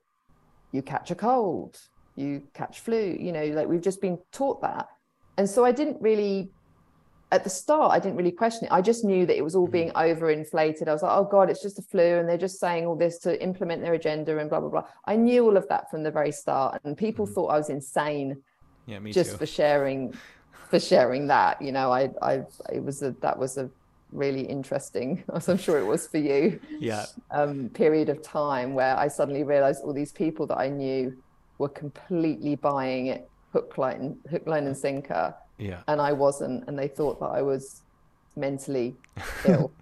you catch a cold, you catch flu, you know, like we've just been taught that. And so I didn't really at the start, I didn't really question it. I just knew that it was all being overinflated. I was like, oh God, it's just a flu. And they're just saying all this to implement their agenda and blah, blah, blah. I knew all of that from the very start. And people thought I was insane yeah, me just too. for sharing for sharing that. You know, I I it was a that was a really interesting, as I'm sure it was for you, yeah, um, period of time where I suddenly realized all these people that I knew were completely buying it hook, line, hook, line and sinker yeah. and I wasn't, and they thought that I was mentally ill.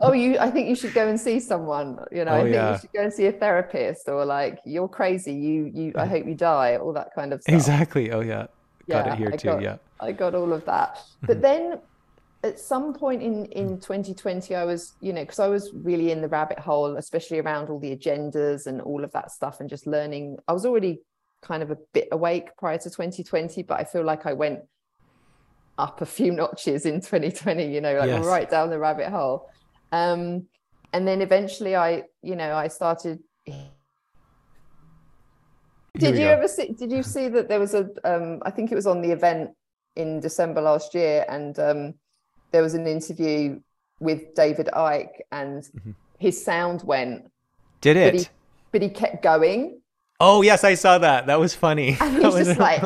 Oh, you! I think you should go and see someone. You know, Oh, I think yeah. you should go and see a therapist, or like you're crazy. You, you. I hope you die. All that kind of stuff. exactly. Oh yeah. Got it here I too. got- yeah. I got all of that. But then at some point in in 2020 I was, you know, because I was really in the rabbit hole, especially around all the agendas and all of that stuff and just learning. I was already kind of a bit awake prior to 2020, but I feel like I went up a few notches in 2020, you know, like Yes. right down the rabbit hole. Um and then eventually I, you know, I started did you go. ever see? Did you see that there was a? Um, I think it was on the event in December last year, and um, there was an interview with David Icke, and Mm-hmm. his sound went. Did but it? he- but he kept going. Oh yes, I saw that. That was funny. And he's was- just like-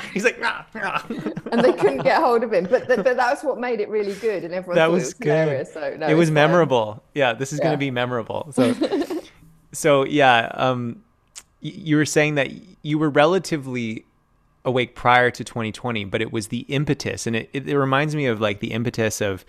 he's like, "Rah, rah." and they couldn't get hold of him. But th- but that's what made it really good, and everyone that thought was it was good. hilarious. So no, it was memorable. Yeah, this is going to be memorable. So, so yeah, um, you were saying that you were relatively awake prior to 2020, but it was the impetus, and it, it, reminds me of like the impetus of,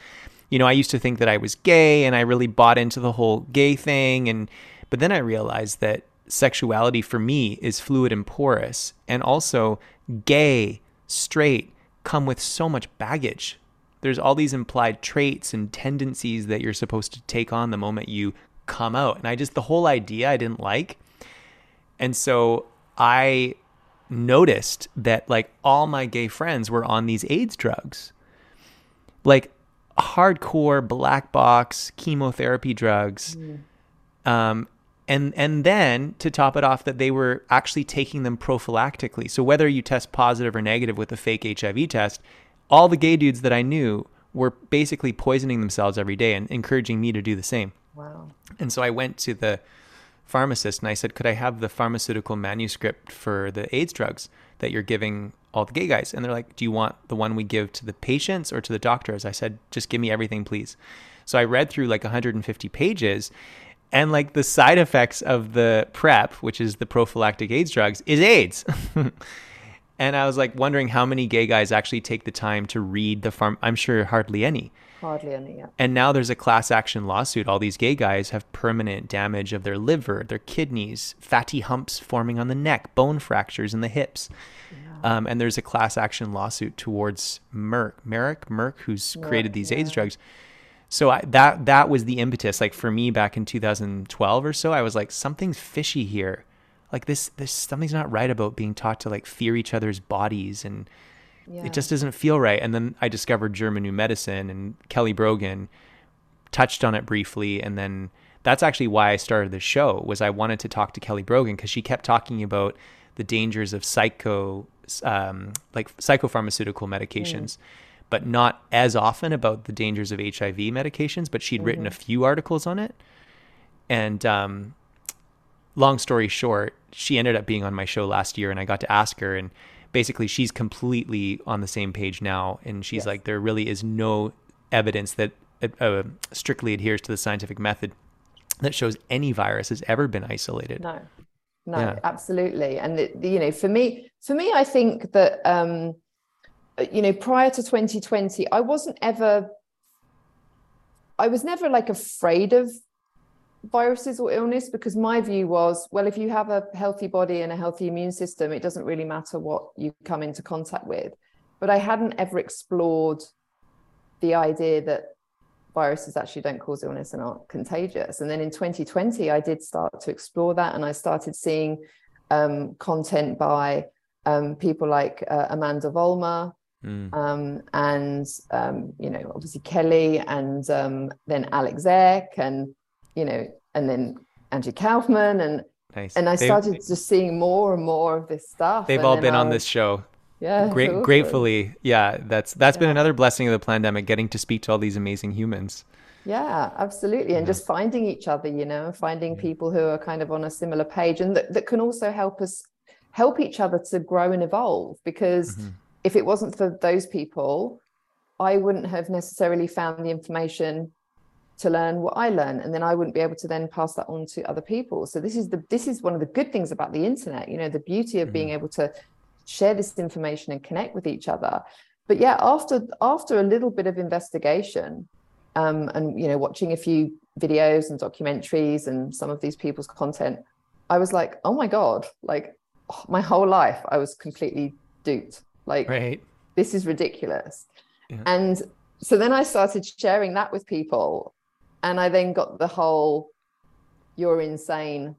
you know, I used to think that I was gay, and I really bought into the whole gay thing, and but then I realized that sexuality for me is fluid and porous, and also gay, straight come with so much baggage there's all these implied traits and tendencies that you're supposed to take on the moment you come out. And I just, the whole idea I didn't like. And so I noticed that like all my gay friends were on these AIDS drugs, like hardcore black box chemotherapy drugs. Um, and and then to top it off, that they were actually taking them prophylactically. So whether you test positive or negative with a fake HIV test, all the gay dudes that I knew were basically poisoning themselves every day and encouraging me to do the same. Wow. And so I went to the pharmacist and I said, Could I have the pharmaceutical manuscript for the AIDS drugs that you're giving all the gay guys? And they're like, Do you want the one we give to the patients or to the doctors? I said, Just give me everything, please. So I read through like 150 pages. And like the side effects of the PrEP, which is the prophylactic AIDS drugs, is AIDS. and I was like wondering how many gay guys actually take the time to read the farm. I'm sure hardly any. Hardly any. Yeah. And now there's a class action lawsuit. All these gay guys have permanent damage of their liver, their kidneys, fatty humps forming on the neck, bone fractures in the hips. Um, and there's a class action lawsuit towards Merck, Merrick, Merck, who's created these AIDS drugs. So I, that that was the impetus. Like for me, back in 2012 or so, I was like, something's fishy here. Like this, this something's not right about being taught to like fear each other's bodies and Yeah. it just doesn't feel right. And then I discovered German New Medicine and Kelly Brogan touched on it briefly, and then that's actually why I started the show. Was I wanted to talk to Kelly Brogan because she kept talking about the dangers of psycho, um, like psychopharmaceutical medications, but not as often about the dangers of HIV medications. But she'd written a few articles on it, and um, long story short, she ended up being on my show last year, and I got to ask her, and basically, she's completely on the same page now, and she's Yes. like, there really is no evidence that uh, strictly adheres to the scientific method that shows any virus has ever been isolated. No, no, Yeah. absolutely. And it, you know, for me, for me, I think that um, uh, you know, prior to 2020, I wasn't ever, I was never like afraid of viruses or illness because my view was, well, if you have a healthy body and a healthy immune system, it doesn't really matter what you come into contact with. But I hadn't ever explored the idea that viruses actually don't cause illness and aren't contagious. And then in 2020, I did start to explore that, and I started seeing um, content by um, people like uh, Amandha Vollmer, Mm. um, and um, you know, obviously Kelly, and um, then Alex Zeck, and you know, and then Angie Kaufman, and Nice. and I They've- started just seeing more and more of this stuff. They've all been on this show. Yeah, Great, awesome. gratefully, yeah. That's that's been another blessing of the pandemic, getting to speak to all these amazing humans. Yeah, absolutely. And just finding each other, you know, and finding people who are kind of on a similar page and that, that can also help us help each other to grow and evolve. Because Mm-hmm. if it wasn't for those people, I wouldn't have necessarily found the information to learn what I learn, And then I wouldn't be able to then pass that on to other people. So this is the this is one of the good things about the internet, you know, the beauty of being able to share this information and connect with each other. But yeah, after after a little bit of investigation, um, and you know watching a few videos and documentaries and some of these people's content i was like oh my god like oh, my whole life i was completely duped like Right. this is ridiculous Yeah. and so then i started sharing that with people and i then got the whole you're insane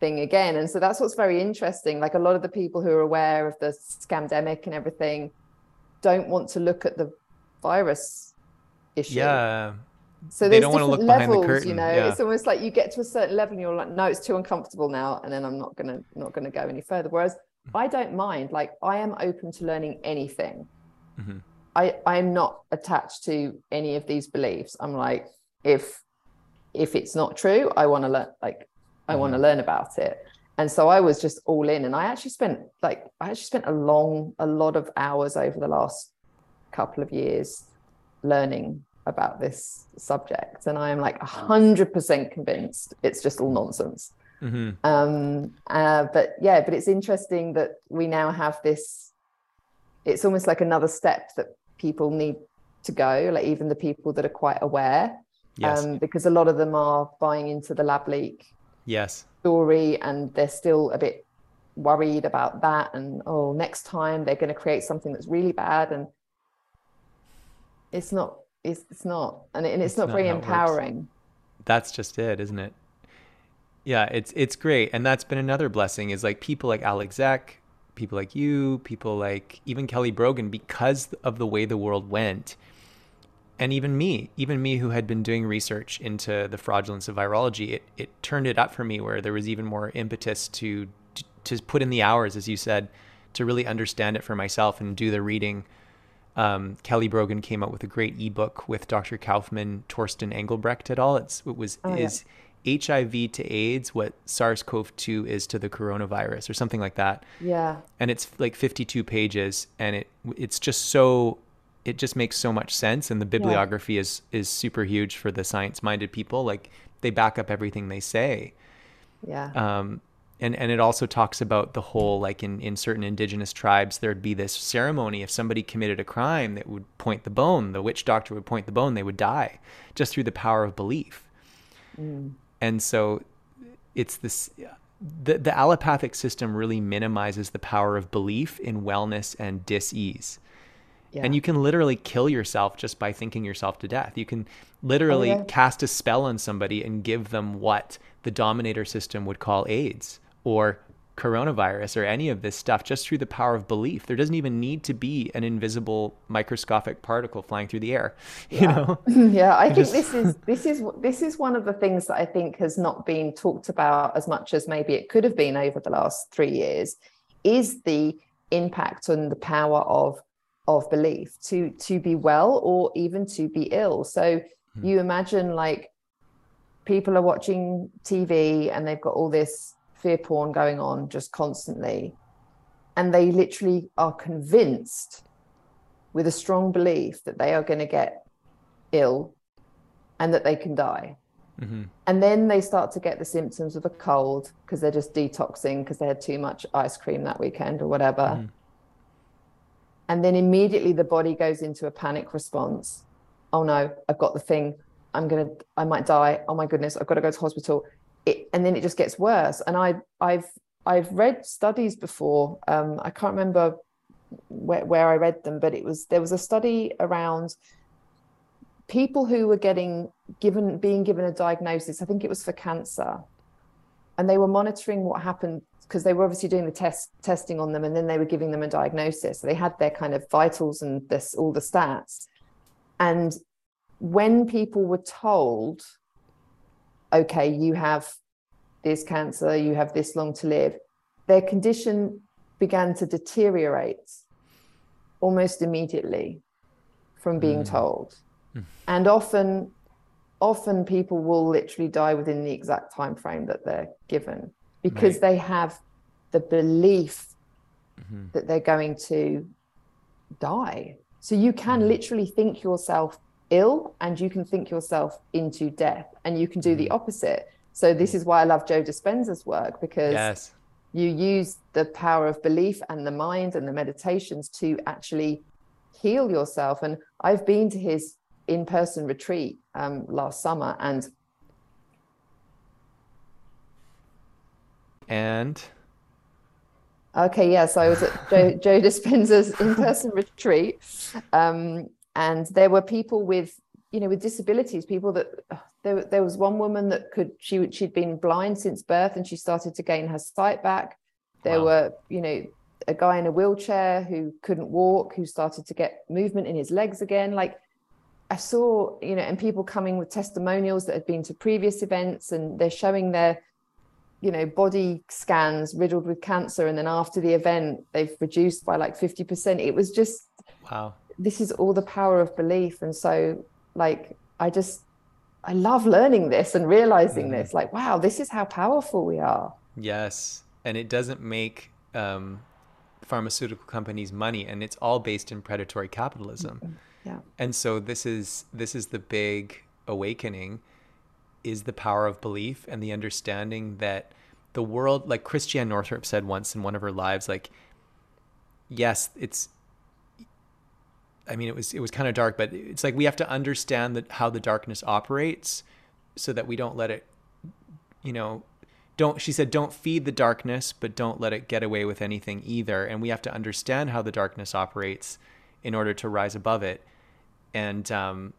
thing again and so that's what's very interesting like a lot of the people who are aware of the scamdemic and everything don't want to look at the virus issue Yeah. so They there's don't wanna different look behind the levels, you know. yeah. It's almost like you get to a certain level and you're like, no, it's too uncomfortable now, and then I'm not gonna not gonna go any further. Whereas I don't mind, like I am open to learning anything. Mhm. I I'm not attached to any of these beliefs. I'm like, if if it's not true, I want to learn. Like I want to learn about it. And so I was just all in. And I actually spent like I actually spent a long, a lot of hours over the last couple of years learning about this subject. And I am like hundred percent convinced it's just all nonsense. hmm Um, uh, but yeah, but it's interesting that we now have this. It's almost like another step that people need to go, like even the people that are quite aware, Yes. um, because a lot of them are buying into the lab leak yes. story and they're still a bit worried about that. And oh, next time they're going to create something that's really bad, and it's not. It's, it's not, and, and it's, It's not, not very works. empowering. that's just it, isn't it? Yeah, it's it's great, and that's been another blessing. Is like people like Alex Zeck, people like you, people like even Kelly Brogan, because of the way the world went, and even me, even me who had been doing research into the fraudulence of virology, it it turned it up for me where there was even more impetus to to, to put in the hours, as you said, to really understand it for myself and do the reading um, Kelly Brogan came out with a great ebook with Dr. Kaufman, Torsten Engelbrecht et al. It's, it was Oh, yeah. is HIV to AIDS what SARS-CoV-2 is to the coronavirus or something like that. Yeah, And it's like 52 pages and it it's just so it just makes so much sense and the bibliography is is super huge for the science-minded people. Like they back up everything they say. Yeah, um, and and it also talks about the whole like in in certain indigenous tribes there'd be this ceremony. If somebody committed a crime that would point the bone the witch doctor would point the bone they would die just through the power of belief. And so it's this the, the allopathic system really minimizes the power of belief in wellness and dis-ease yeah. and you can literally kill yourself just by thinking yourself to death. You can literally oh, yeah. cast a spell on somebody and give them what the dominator system would call AIDS or coronavirus or any of this stuff just through the power of belief. There doesn't even need to be an invisible microscopic particle flying through the air. You know? yeah i think just- this is this is this is one of the things that i think has not been talked about as much as maybe it could have been over the last three years is the impact on the power of of belief to to be well or even to be ill so you imagine like people are watching tv and they've got all this fear porn going on just constantly and they literally are convinced with a strong belief that they are going to get ill and that they can die. Mhm. And then they start to get the symptoms of a cold because they're just detoxing because they had too much ice cream that weekend or whatever. And then immediately the body goes into a panic response. Oh no, I've got the thing. I'm to, I might die. Oh my goodness, I've got to go to hospital. It, and then it just gets worse. And I, I've, I've read studies before. Um, I can't remember where, where I read them, but it was there was a study around people who were getting given being given a diagnosis. I think it was for cancer, and they were monitoring what happened because they were obviously doing the test testing on them, and then they were giving them a diagnosis. So they had their kind of vitals and this all the stats, and when people were told, okay, you have this cancer, you have this long to live, their condition began to deteriorate almost immediately from being mm. told. Hmm. And often, often people will literally die within the exact time frame that they're given because they have the belief mm-hmm. that they're going to die. So you can mm-hmm. literally think yourself ill and you can think yourself into death and you can do the mm-hmm. opposite. So this is why I love Joe Dispenza's work because Yes. you use the power of belief and the mind and the meditations to actually heal yourself. And I've been to his in-person retreat um, last summer and And Okay, yeah. So I was at Joe, Joe Dispenza's in-person retreat, um, and there were people with, you know, with disabilities. People that there, there was one woman that could she she'd been blind since birth, and she started to gain her sight back. There Wow. were, you know, a guy in a wheelchair who couldn't walk, who started to get movement in his legs again. Like I saw, you know, and people coming with testimonials that had been to previous events, and they're showing their you know body scans riddled with cancer and then after the event they've reduced by like 50% it was just wow. this is all the power of belief and so like i just I love learning this and realizing this. Like, wow, this is how powerful we are. Yes, and it doesn't make um, pharmaceutical companies money, and it's all based in predatory capitalism. Yeah. And so this is this is the big awakening, is the power of belief and the understanding that the world, like Christiane Northrup said once in one of her lives, like, yes, it's. I mean, it was it was kind of dark, but it's like we have to understand that how the darkness operates, so that we don't let it, you know, don't she said don't feed the darkness but don't let it get away with anything either and we have to understand how the darkness operates in order to rise above it. And um,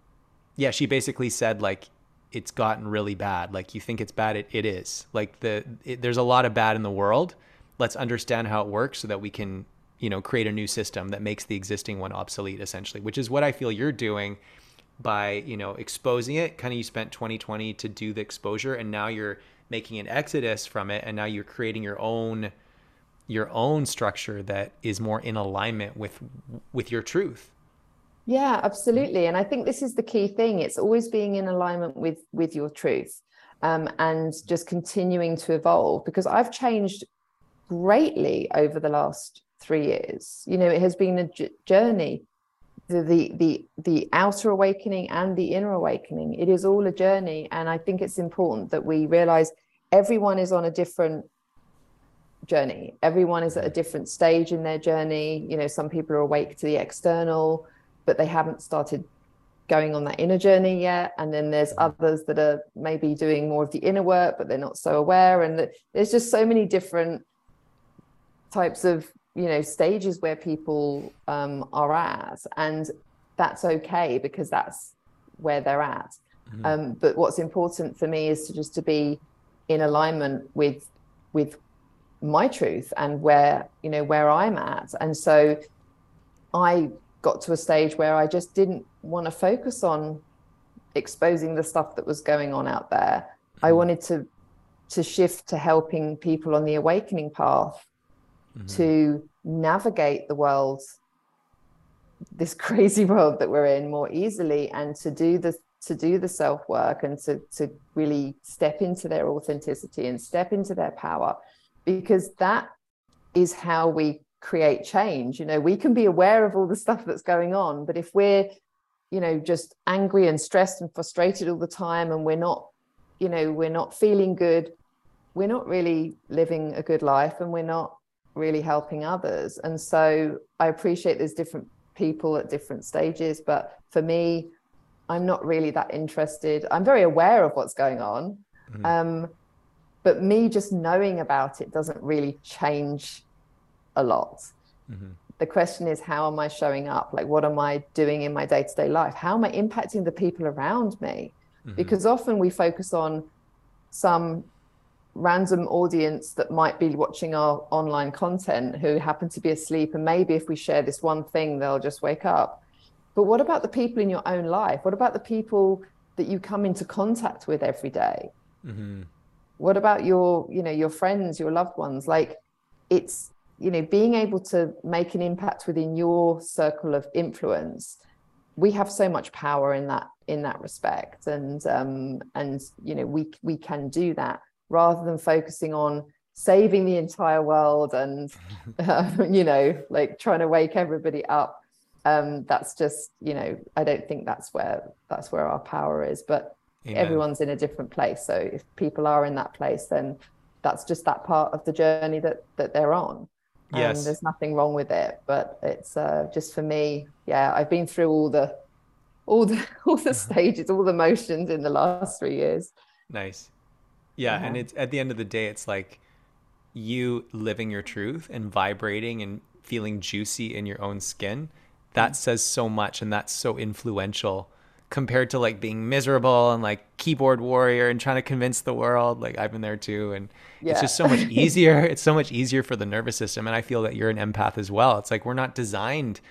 yeah she basically said like it's gotten really bad. Like you think it's bad it, it is. Like the it, there's a lot of bad in the world. Let's understand how it works so that we can you know create a new system that makes the existing one obsolete essentially which is what i feel you're doing by you know exposing it. Kind of you spent 2020 to do the exposure and now you're making an exodus from it and now you're creating your own your own structure that is more in alignment with with your truth. Yeah absolutely. And i think this is the key thing. It's always being in alignment with with your truth um, and just continuing to evolve because i've changed greatly over the last three years. You know it has been a j- journey. The, the the the outer awakening and the inner awakening it is all a journey. And i think it's important that we realize everyone is on a different journey. Everyone is at a different stage in their journey. You know some people are awake to the external but they haven't started going on that inner journey yet. And then there's others that are maybe doing more of the inner work but they're not so aware. And there's just so many different types of you know stages where people um, are at. And that's okay because that's where they're at. Mm-hmm. um, but what's important for me is to just to be in alignment with with my truth and where you know where i'm at and so i got to a stage where i just didn't want to focus on exposing the stuff that was going on out there i mm-hmm. wanted to to shift to helping people on the awakening path mm-hmm. to navigate the world this crazy world that we're in more easily and to do the to do the self work and to to really step into their authenticity and step into their power because that is how we create change you know we can be aware of all the stuff that's going on but if we're you know just angry and stressed and frustrated all the time and we're not you know we're not feeling good we're not really living a good life and we're not really helping others. And so I appreciate there's different people at different stages, but for me, I'm not really that interested. I'm very aware of what's going on. Mm-hmm. Um, but me just knowing about it doesn't really change a lot. Mm-hmm. The question is, how am I showing up? Like, what am I doing in my day to day life? How am I impacting the people around me? Mm-hmm. Because often we focus on some random audience that might be watching our online content who happen to be asleep and maybe if we share this one thing they'll just wake up but what about the people in your own life what about the people that you come into contact with every day? Mm-hmm. What about your you know your friends your loved ones? Like it's you know being able to make an impact within your circle of influence we have so much power in that in that respect. And um and you know we we can do that rather than focusing on saving the entire world and uh, you know like trying to wake everybody up. Um that's just you know i don't think that's where that's where our power is. But Amen. everyone's in a different place so if people are in that place then that's just that part of the journey that that they're on yes. and there's nothing wrong with it but it's uh just for me yeah i've been through all the all the all the stages all the motions in the last three years nice yeah, and it's at the end of the day, it's like you living your truth and vibrating and feeling juicy in your own skin. That mm. says so much, and that's so influential compared to like being miserable and like keyboard warrior and trying to convince the world. Like I've been there too, and yeah. it's just so much easier. it's so much easier for the nervous system, and I feel that you're an empath as well. It's like we're not designed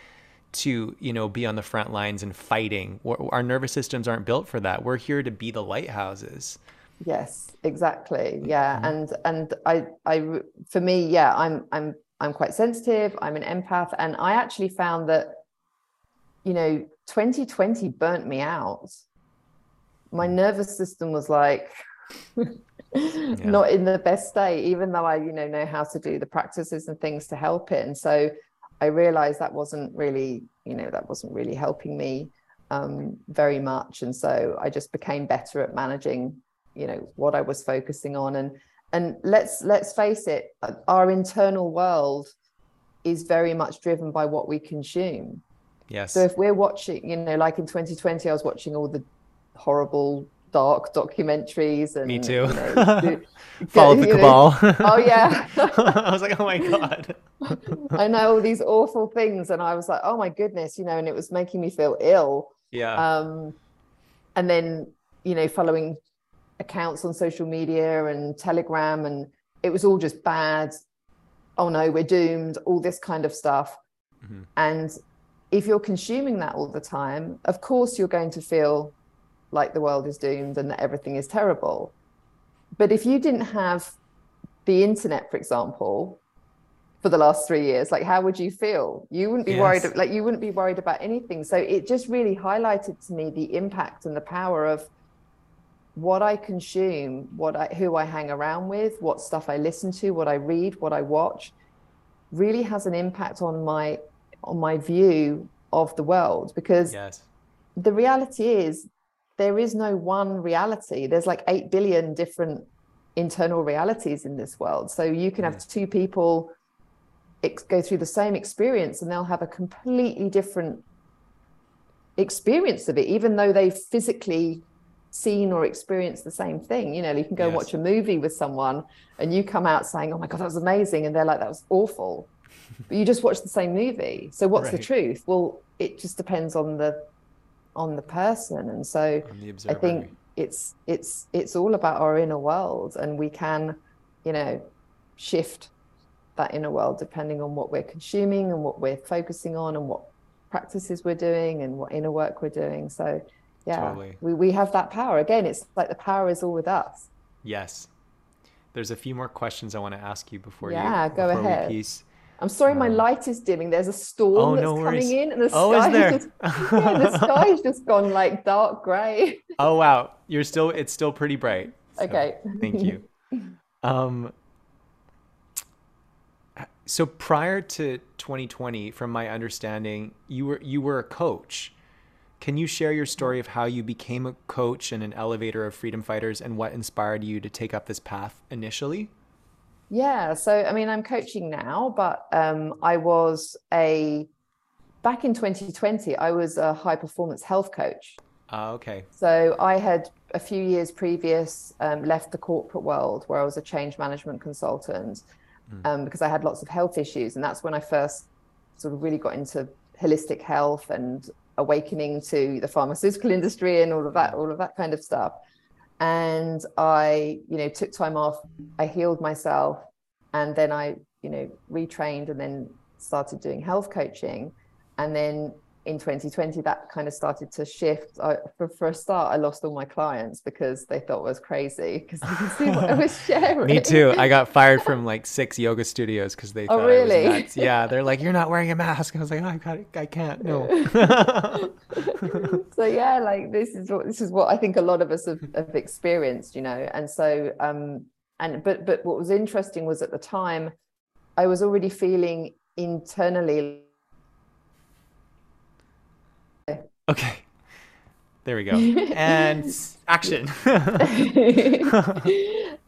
to you know be on the front lines and fighting. Our nervous systems aren't built for that. We're here to be the lighthouses. Yes, exactly. Yeah, mm-hmm. and and I I for me, yeah, I'm I'm I'm quite sensitive. I'm an empath, and I actually found that you know 2020 burnt me out my nervous system was like not in the best state, even though I, you know, know how to do the practices and things to help it. And so I realized that wasn't really, you know, that wasn't really helping me um, very much. And so I just became better at managing, you know, what I was focusing on. And and let's let's face it, our internal world is very much driven by what we consume. Yes. So if we're watching, you know, like in 2020, I was watching all the horrible dark documentaries and Me too. You know, do- Followed the you know- oh yeah I was like, oh my god. i know all these awful things and i was like oh my goodness you know and it was making me feel ill Yeah. um and then you know following accounts on social media and telegram and it was all just bad oh no we're doomed all this kind of stuff mm-hmm. and if you're consuming that all the time of course you're going to feel like the world is doomed and that everything is terrible. But if you didn't have the internet for example for the last three years like how would you feel? You wouldn't be worried like you wouldn't be worried about anything. So it just really highlighted to me the impact and the power of what i consume what i who i hang around with what stuff i listen to what i read what i watch really has an impact on my on my view of the world because yes. the reality is there is no one reality. There's like 8 billion different internal realities in this world. So you can have mm. two people ex- go through the same experience and they'll have a completely different experience of it even though they've physically seen or experienced the same thing. You know you can go Yes. watch a movie with someone and you come out saying oh my god that was amazing. And they're like that was awful but you just watch the same movie. So what's the truth? Well it just depends on the on the person. And so i think it's it's it's all about our inner world. And we can you know shift that inner world depending on what we're consuming and what we're focusing on and what practices we're doing and what inner work we're doing. So yeah Totally. we, we have that power. Again it's like the power is all with us. Yes. There's a few more questions I want to ask you before Yeah, you go before we ahead. I'm sorry my light is dimming there's a storm Oh, that's no coming in and the Oh, is sky there? just, yeah, the sky's just gone like dark gray Oh wow, you're still it's still pretty bright. So, Okay. Thank you. Um so prior to 2020 from my understanding, you were you were a coach. Can you share your story of how you became a coach and an elevator of freedom fighters and what inspired you to take up this path initially? Yeah, so I mean, I'm coaching now, but um, I was a back in 2020. I was a high performance health coach. Uh, okay. So I had a few years previous um, left the corporate world where I was a change management consultant um, because I had lots of health issues, and that's when I first sort of really got into holistic health and awakening to the pharmaceutical industry and all of that, all of that kind of stuff. And I, you know, took time off. I healed myself, and then I, you know, retrained and then started doing health coaching. And then in 2020, that kind of started to shift. I, for, for a start, I lost all my clients because they thought I was crazy because they could see what I was sharing. Me too. I got fired from like six yoga studios because they Oh, thought really? I was nuts. Yeah, they're like, "You're not wearing a mask." I was like, "Oh, I got it. I can't. No." so yeah like this is what this is what i think a lot of us have, have experienced you know and so um and but but what was interesting was at the time i was already feeling internally okay. There we go. And action.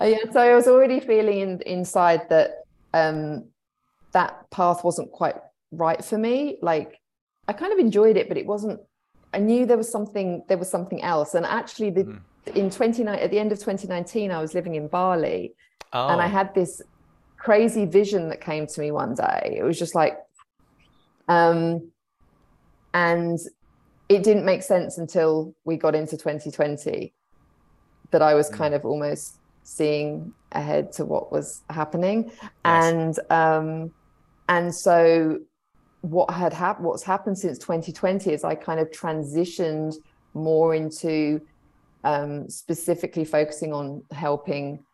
Uh, yeah so i was already feeling in, inside that um that path wasn't quite right for me like i kind of enjoyed it but it wasn't i knew there was something there was something else and actually the Mhm. in 29 at the end of 2019 i was living in bali oh, and i had this crazy vision that came to me one day it was just like um and it didn't make sense until we got into 2020 that i was kind of almost seeing ahead to what was happening. And um and so what had happened what's happened since 2020 is i kind of transitioned more into um, specifically focusing on helping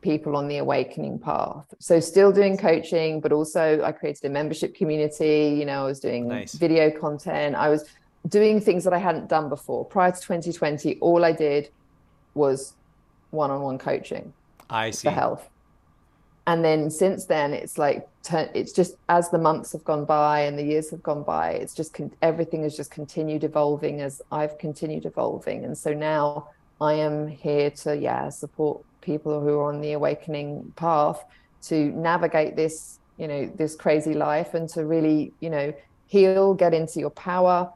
people on the awakening path. So still doing coaching but also i created a membership community you know i was doing Nice. video content. I was doing things that I hadn't done before. Prior to 2020, all I did was one-on-one coaching I see. for health. And then since then, it's like it's just as the months have gone by and the years have gone by, it's just everything has just continued evolving as I've continued evolving. And so now I am here to yeah support people who are on the awakening path to navigate this you know this crazy life and to really you know heal, get into your power,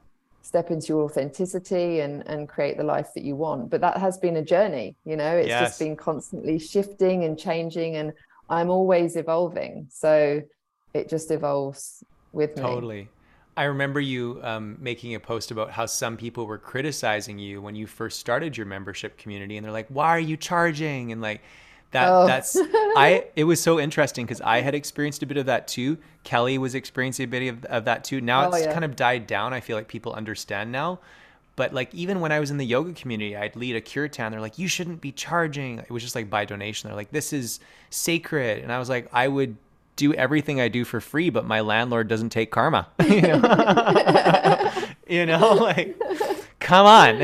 step into your authenticity and and create the life that you want but that has been a journey you know it's Yes. just been constantly shifting and changing and i'm always evolving so it just evolves with me Totally. I remember you um, making a post about how some people were criticizing you when you first started your membership community, and they're like, "Why are you charging?" And like that. Oh. That's I. It was so interesting because I had experienced a bit of that too. Kelly was experiencing a bit of, of that too. Now Oh, it's yeah. kind of died down. I feel like people understand now. But like even when I was in the yoga community, I'd lead a kirtan. They're like, "You shouldn't be charging." It was just like by donation. They're like, "This is sacred," and I was like, "I would." do everything I do for free, but my landlord doesn't take karma. you know, you know like come on.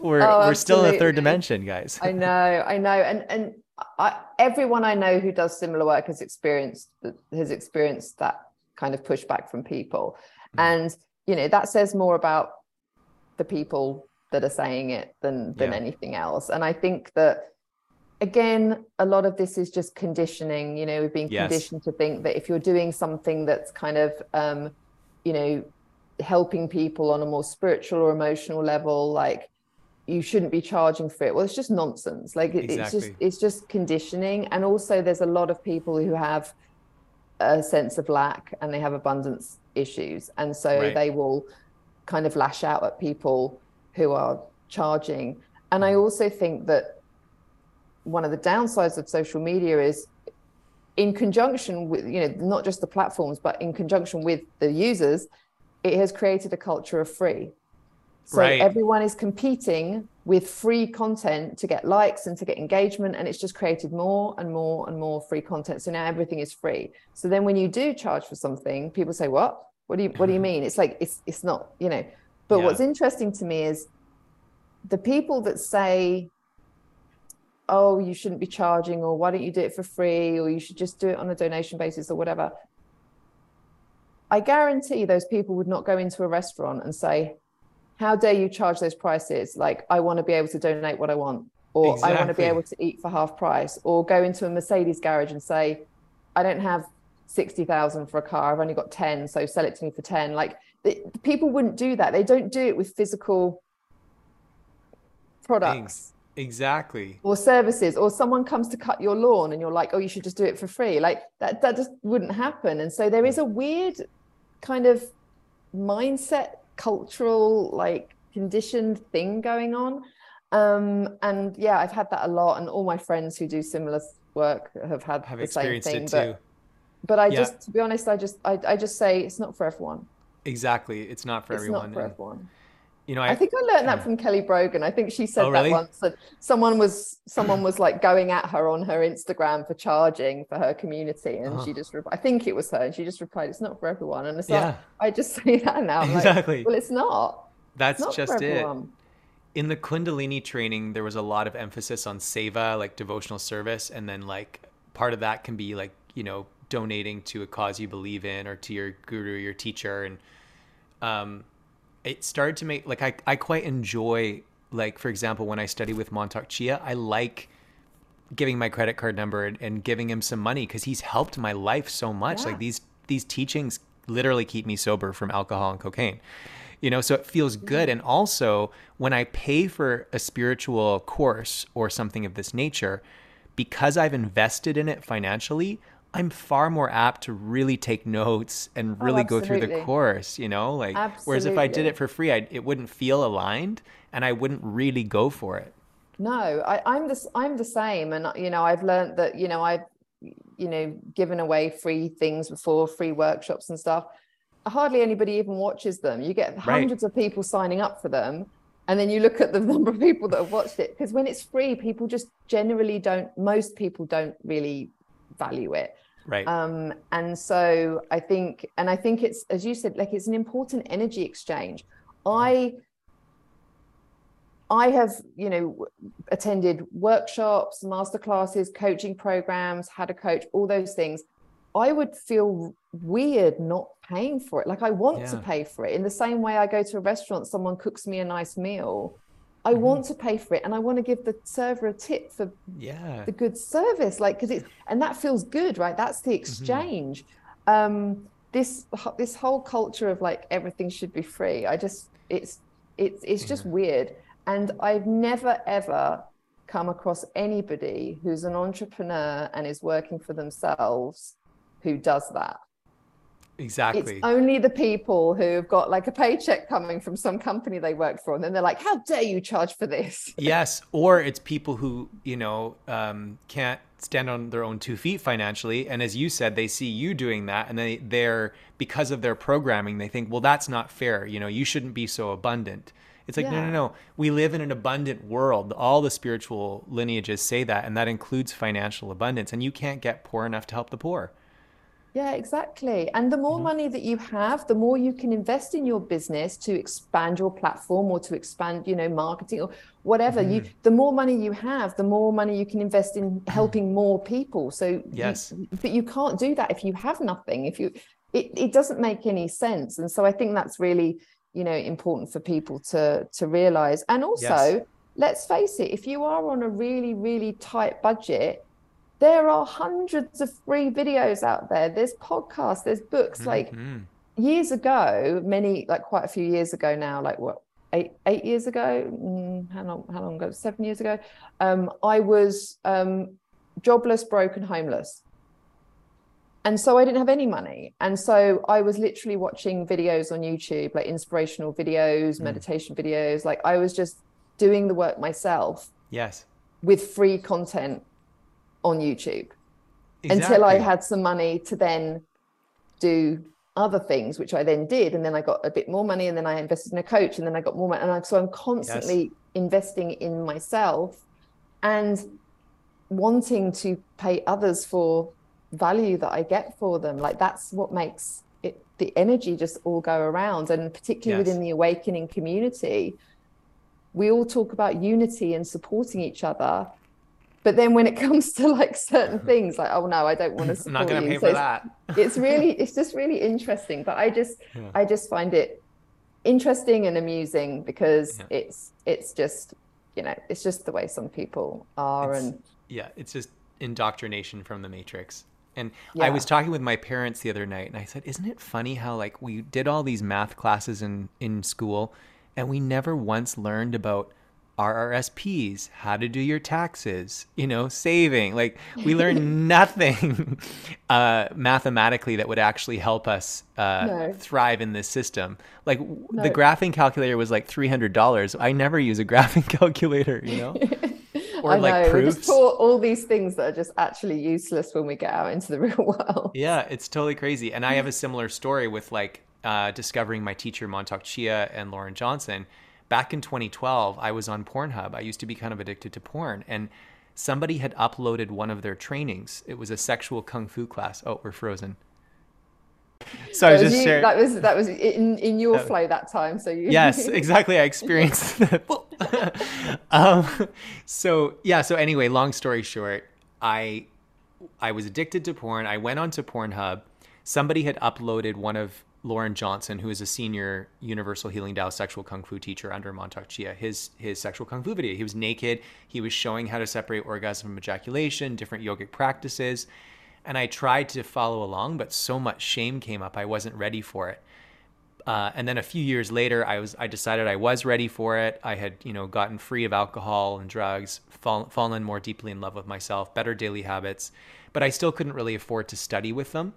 we're Oh, we're still in the third dimension, guys. I know, I know, and and I, everyone I know who does similar work has experienced has experienced that kind of pushback from people, Mm. and you know that says more about the people that are saying it than than Yeah. anything else. And I think that again, a lot of this is just conditioning. You know, we've been Yes. conditioned to think that if you're doing something that's kind of um, you know helping people on a more spiritual or emotional level, like you shouldn't be charging for it. Well it's just nonsense. Like it, it's just it's just conditioning. And also there's a lot of people who have a sense of lack and they have abundance issues. And so Right. they will kind of lash out at people who are charging. And i mm-hmm. also think that one of the downsides of social media is in conjunction with you know not just the platforms but in conjunction with the users it has created a culture of free so Right. everyone is competing with free content to get likes and to get engagement, and it's just created more and more and more free content. So now everything is free. So then when you do charge for something, people say, "What? What do you What do you mean?" It's like it's it's not, you know. But Yeah. what's interesting to me is the people that say, "Oh, you shouldn't be charging," or "Why don't you do it for free?" or "You should just do it on a donation basis," or whatever. I guarantee those people would not go into a restaurant and say, how dare you charge those prices? Like, I want to be able to donate what I want, or I want to be able to eat for half price, or go into a Mercedes garage and say, I don't have 60,000 for a car, I've only got 10, so sell it to me for 10. Like, the, people wouldn't do that. They don't do it with physical products Things. Exactly. or services or someone comes to cut your lawn and you're like oh you should just do it for free like that that just wouldn't happen and so there is a weird kind of mindset cultural like conditioned thing going on um and yeah i've had that a lot and all my friends who do similar work have had Have the same experienced thing it but too. but i Yeah. just to be honest i just I, I just say it's not for everyone Exactly. It's not for it's everyone. not for and, everyone you know, I think I learned that from Kelly Brogan. I think she said Oh, really? that once that someone was someone was like going at her on her Instagram for charging for her community, and Uh-huh. she just re- I think it was her, and she just replied, "It's not for everyone." And it's Yeah. like I just say that now. I'm Exactly. Like, well, it's not. that's It's not just it. in the kundalini training there was a lot of emphasis on seva like devotional service and then like part of that can be like you know donating to a cause you believe in or to your guru your teacher and um it started to make like i, I quite enjoy like for example when i study with Mantak Chia i like giving my credit card number and, and giving him some money because he's helped my life so much. Yeah. like these these teachings literally keep me sober from alcohol and cocaine you know so it feels good. Mm-hmm. And also when i pay for a spiritual course or something of this nature because i've invested in it financially i'm far more apt to really take notes and oh, really go through the course you know like whereas if i did it for free I, it wouldn't feel aligned and i wouldn't really go for it No, I, I'm the I'm the same, and you know I've learned that you know I've you know given away free things before, free workshops and stuff. Hardly anybody even watches them. You get hundreds of people signing up for them, and then you look at the number of people that have watched it. Because when it's free, people just generally don't. Most people don't really value it. Right Um, and so I think, and I think it's, as you said, like it's an important energy exchange. I I have, you know, attended workshops, master classes, coaching programs, had a coach, all those things. I would feel weird not paying for it. Like I want to pay for it. In the same way I go to a restaurant, someone cooks me a nice meal. I Mm-hmm. want to pay for it and I want to give the server a tip for Yeah. the good service like because it's and that feels good right that's Mm-hmm. the exchange um this this whole culture of like everything should be free i just it's it's it's just weird and i've never ever come across anybody who's an entrepreneur and is working for themselves who does that Exactly. it's only the people who have got like a paycheck coming from some company they work for and then they're like how dare you charge for this Yes, or it's people who you know um, can't stand on their own two feet financially, and as you said, they see you doing that, and they they're because of their programming, they think, well, that's not fair. You know, you shouldn't be so abundant. It's like no, no, no. We live in an abundant world. All the spiritual lineages say that, and that includes financial abundance. And you can't get poor enough to help the poor. Yeah, exactly. And the more mm-hmm. money that you have, the more you can invest in your business to expand your platform or to expand, you know, marketing or whatever. You mm-hmm. the more money you have, the more money you can invest in mm-hmm. helping more people. So you- Yes. but you can't do that if you have nothing. If you it, it doesn't make any sense. And so I think that's really, you know, important for people to to realize. And also, Yes. let's face it, if you are on a really, really tight budget, there are hundreds of free videos out there. There's podcasts, there's books. Like Mhm. years ago, many like quite a few years ago now, like what eight eight years ago? Mm, how long? How long ago? Seven years ago. Um, I was um, jobless, broken, homeless. And so I didn't have any money. And so I was literally watching videos on YouTube, like inspirational videos, meditation videos. Like I was just doing the work myself Yes. with free content on YouTube until I had some money to then do other things, which I then did. And then I got a bit more money and then I invested in a coach and then I got more money. And I, so I'm constantly investing in myself and wanting to pay others for value that I get for them. Like that's what makes it the energy just all go around. And particularly Yes. within the awakening community, we all talk about unity and supporting each other. But then when it comes to like certain things, like, oh no, I don't want to I'm support not going to you. pay So for it's- that. it's really it's just really interesting but i just i just find it interesting and amusing because Yeah. it's it's just you know it's just the way some people are It's- and yeah, it's just indoctrination from the Matrix. And I was talking with my parents the other night, and I said, "Isn't it funny how like we did all these math classes in in school, and we never once learned about RRSPs, how to do your taxes, you know, saving. Like we learned nothing uh, mathematically that would actually help us uh, No. thrive in this system. Like w the graphing calculator was like three hundred dollars. I never use a graphing calculator, you know, or i like know we proofs. just taught all these things that are just actually useless when we get out into the real world Yeah, it's totally crazy. And I have a similar story with like uh, discovering my teacher Mantak Chia and Lauren Johnson. Back in 2012, I was on Pornhub. I used to be kind of addicted to porn, and somebody had uploaded one of their trainings. It was a sexual kung fu class. Oh, we're frozen. So I That was just you- sharing. that was that was in in your That- flow that time so you yes exactly i experienced that um, so yeah so anyway long story short i i was addicted to porn i went onto pornhub somebody had uploaded one of lauren johnson who is a senior universal healing Tao sexual kung fu teacher under Mantak Chia his his sexual kung fu video. He was naked. He was showing how to separate orgasm from ejaculation different yogic practices. And i tried to follow along but so much shame came up. I wasn't ready for it. Uh, and then a few years later, I was I decided I was ready for it. I had you know gotten free of alcohol and drugs, fall, fallen more deeply in love with myself, better daily habits, but I still couldn't really afford to study with them.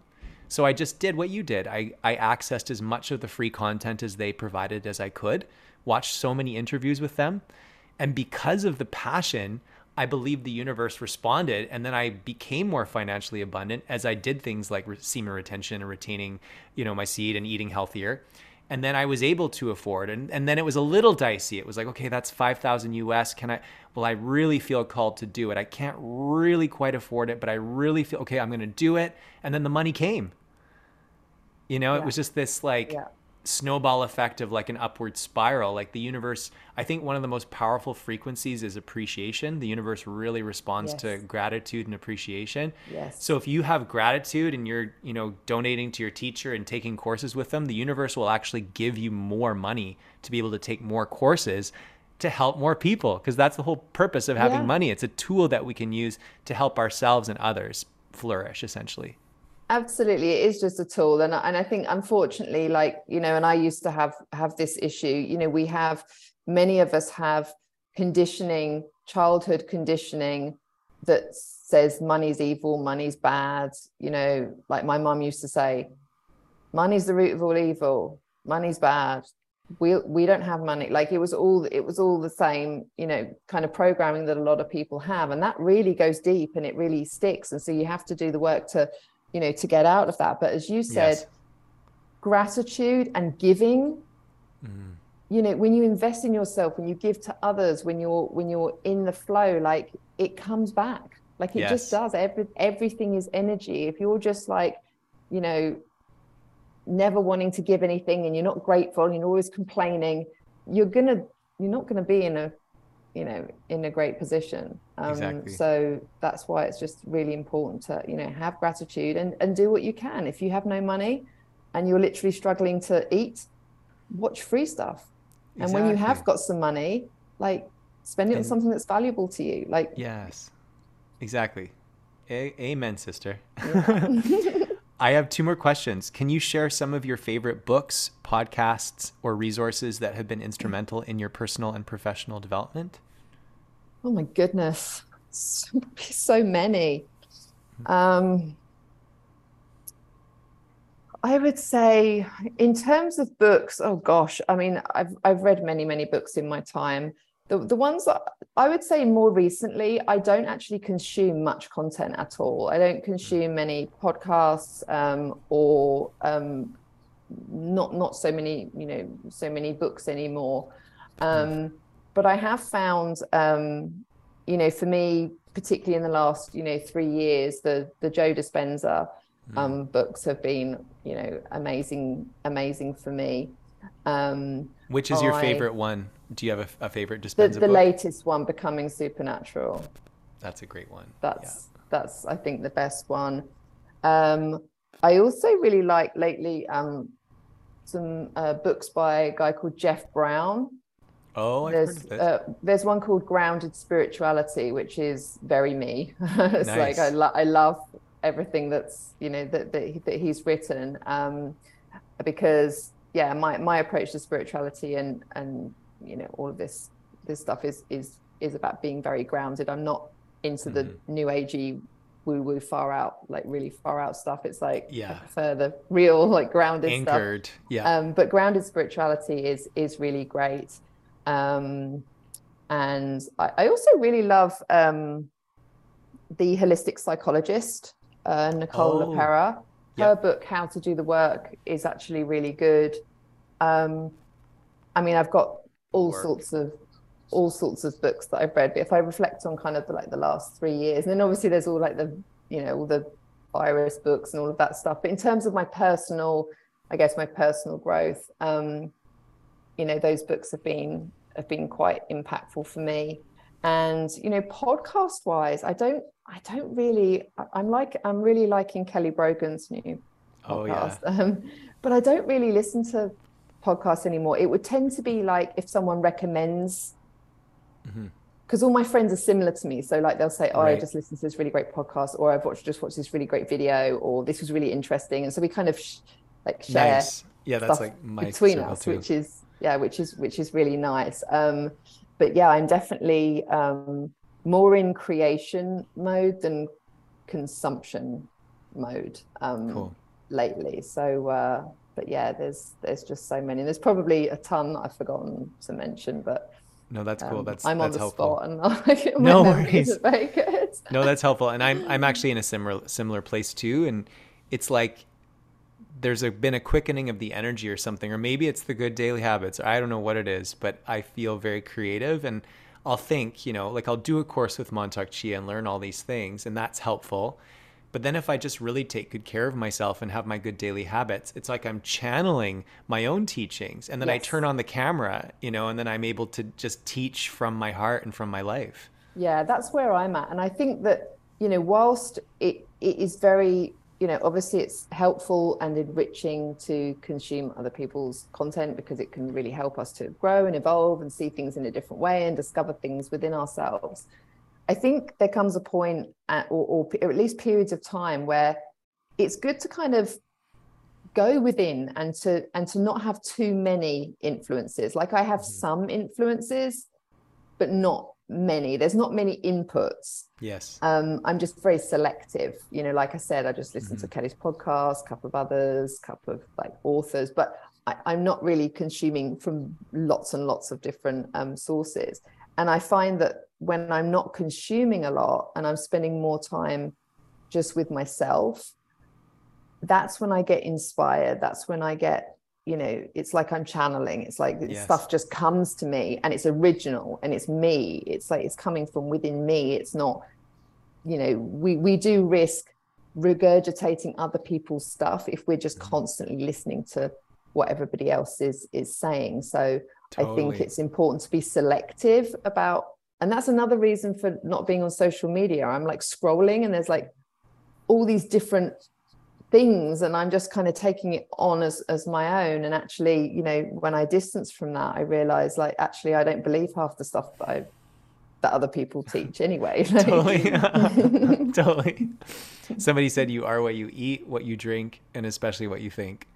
So I just did what you did. I, I accessed as much of the free content as they provided as I could, watched so many interviews with them. And because of the passion, I believe the universe responded. And then I became more financially abundant as I did things like semen retention and retaining, you know, my seed and eating healthier. And then I was able to afford. And, and then it was a little dicey. It was like, okay, that's 5,000 US. Can I, well, I really feel called to do it. I can't really quite afford it, but I really feel, okay, I'm going to do it. And then the money came. You know, it was just this like, Yeah. snowball effect of like an upward spiral. Like the universe i think one of the most powerful frequencies is appreciation. The universe really responds to gratitude and appreciation. Yes. so if you have gratitude and you're you know donating to your teacher and taking courses with them the universe will actually give you more money to be able to take more courses to help more people because that's the whole purpose of having Yeah. money. It's a tool that we can use to help ourselves and others flourish essentially Absolutely, it is just a tool, and I- and I think unfortunately, like you know, and I used to have have this issue. You know, we have many of us have conditioning, childhood conditioning that says money's evil, money's bad. You know, like my mom used to say, money's the root of all evil, money's bad. We we don't have money. Like it was all it was all the same, you know, kind of programming that a lot of people have, and that really goes deep and it really sticks. And so you have to do the work to you know to get out of that. But as you said Yes. gratitude and giving mm. you know when you invest in yourself when you give to others when you're when you're in the flow like it comes back. Like it just does. Every everything is energy. If you're just like you know never wanting to give anything and you're not grateful and you're always complaining you're gonna you're not gonna be in a you know in a great position um, Exactly. so that's why it's just really important to you know have gratitude and and do what you can if you have no money and you're literally struggling to eat watch free stuff and when you have got some money like spend it on something that's valuable to you like Yes, exactly. A- amen, sister. I have two more questions. Can you share some of your favorite books, podcasts, or resources that have been instrumental in your personal and professional development? Oh my goodness, so, many. Um, I would say, in terms of books, oh gosh, I mean, I've I've read many many books in my time. The the ones that I would say more recently, I don't actually consume much content at all. I don't consume many podcasts um, or um, not not so many you know so many books anymore. Um, but I have found, um, you know, for me, particularly in the last, you know, three years, the the Joe Dispenza um, books have been, you know, amazing, amazing for me. Um, Which is your favorite one? Do you have a, a favorite the Dispenza the book? latest one, Becoming Supernatural. That's a great one. That's that's I think the best one. Um, I also really like lately um, some uh, books by a guy called Jeff Brown. Oh, I've there's uh, there's one called grounded spirituality which is very me it's like i lo- i love everything that's you know that that, he- that he's written um because yeah my my approach to spirituality and and you know all of this this stuff is is is about being very grounded i'm not into the Mm-hmm. new agey woo woo far out like really far out stuff it's like Yeah. the real like grounded stuff Anchored. Yeah. um, but grounded spirituality is is really great um, and I, I also really love um, the holistic psychologist uh, nicole Oh, lepera her yep. book how to do the work is actually really good um, i mean i've got all Work. sorts of all sorts of books that i've read but if i reflect on kind of the, like the last three years and then obviously there's all like the you know all the virus books and all of that stuff but in terms of my personal i guess my personal growth um you know those books have been have been quite impactful for me and you know podcast wise i don't i don't really i'm like i'm really liking kelly brogan's new oh yeah. podcast um, but i don't really listen to podcasts anymore it would tend to be like if someone recommends Mm-hmm. because all my friends are similar to me so like they'll say oh i just listened to this really great podcast or i've watched just watched this really great video or this was really interesting and so we kind of sh- like share Nice. Yeah, that's like my between us too. which is yeah which is which is really nice um but yeah i'm definitely um more in creation mode than consumption mode um Cool. lately so uh but yeah there's there's just so many there's probably a ton i've forgotten to mention but No, that's cool. um, That's i'm on that's the helpful. spot and like, No worries. no, that's helpful. And I'm I'm actually in a similar similar place too. And it's like there's a, been a quickening of the energy or something, or maybe it's the good daily habits. I don't know what it is, but I feel very creative and I'll think, you know, like I'll do a course with Mantak Chia and learn all these things, and that's helpful. But then if I just really take good care of myself and have my good daily habits, it's like I'm channeling my own teachings. And then I turn on the camera, you know, and then I'm able to just teach from my heart and from my life. Yeah, that's where I'm at. And I think that, you know, whilst it, it is very, you know, obviously it's helpful and enriching to consume other people's content because it can really help us to grow and evolve and see things in a different way and discover things within ourselves. I think there comes a point, at, or, or, or at least periods of time, where it's good to kind of go within and to and to not have too many influences. Like I have mm-hmm. some influences, but not many. There's not many inputs. Yes. Um, I'm just very selective. You know, like I said, I just listened to Kelly's podcast, a couple of others, a couple of like authors, but I, I'm not really consuming from lots and lots of different um, sources. And I find that when I'm not consuming a lot and I'm spending more time just with myself, that's when I get inspired. That's when I get, you know, it's like I'm channeling. It's like Yes. stuff just comes to me and it's original and it's me. It's like it's coming from within me. It's not, you know, we we do risk regurgitating other people's stuff if we're just mm-hmm. constantly listening to what everybody else is is saying. So I think it's important to be selective about and that's another reason for not being on social media. I'm like scrolling and there's like all these different things and i'm just kind of taking it on as as my own and actually you know when i distance from that i realize like actually i don't believe half the stuff that i that other people teach anyway Like- totally. totally. Somebody said you are what you eat, what you drink, and especially what you think.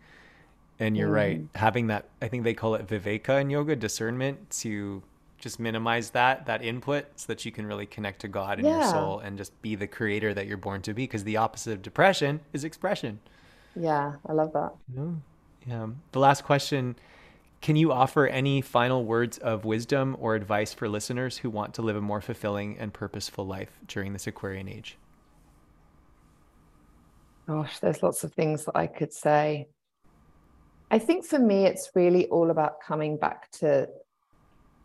And you're right. Mm. Having that, I think they call it viveka in yoga, discernment, to just minimize that that input so that you can really connect to God and your soul and just be the creator that you're born to be. Because the opposite of depression is expression. yeah i love that Yeah. The last question Can you offer any final words of wisdom or advice for listeners who want to live a more fulfilling and purposeful life during this Aquarian age? Gosh, there's lots of things that I could say. I think for me, it's really all about coming back to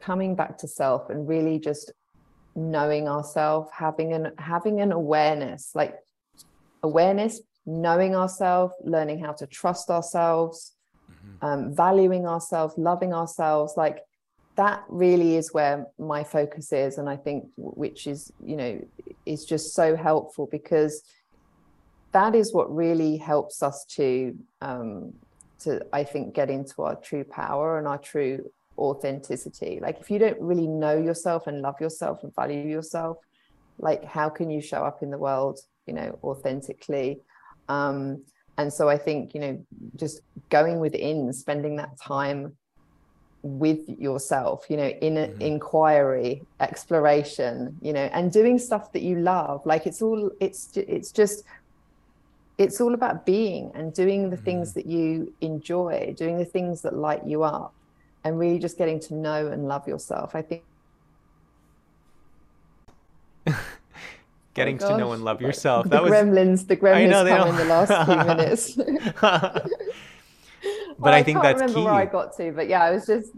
coming back to self and really just knowing ourselves, having an having an awareness, like awareness, knowing ourselves, learning how to trust ourselves, mm-hmm. um, valuing ourselves, loving ourselves, like that really is where my focus is, and I think which is you know is just so helpful because that is what really helps us to um, to I think get into our true power and our true authenticity. Like if you don't really know yourself and love yourself and value yourself, like how can you show up in the world, you know, authentically? Um, and so I think you know just going within, spending that time with yourself you know in inquiry exploration you know and doing stuff that you love like it's all it's it's just it's all about being and doing the things that you enjoy doing the things that light you up and really just getting to know and love yourself i think Getting to know and love like, yourself. the That was The gremlins the gremlins know, come in the last few minutes but I think can't that's remember key. where I got to, but yeah, I was just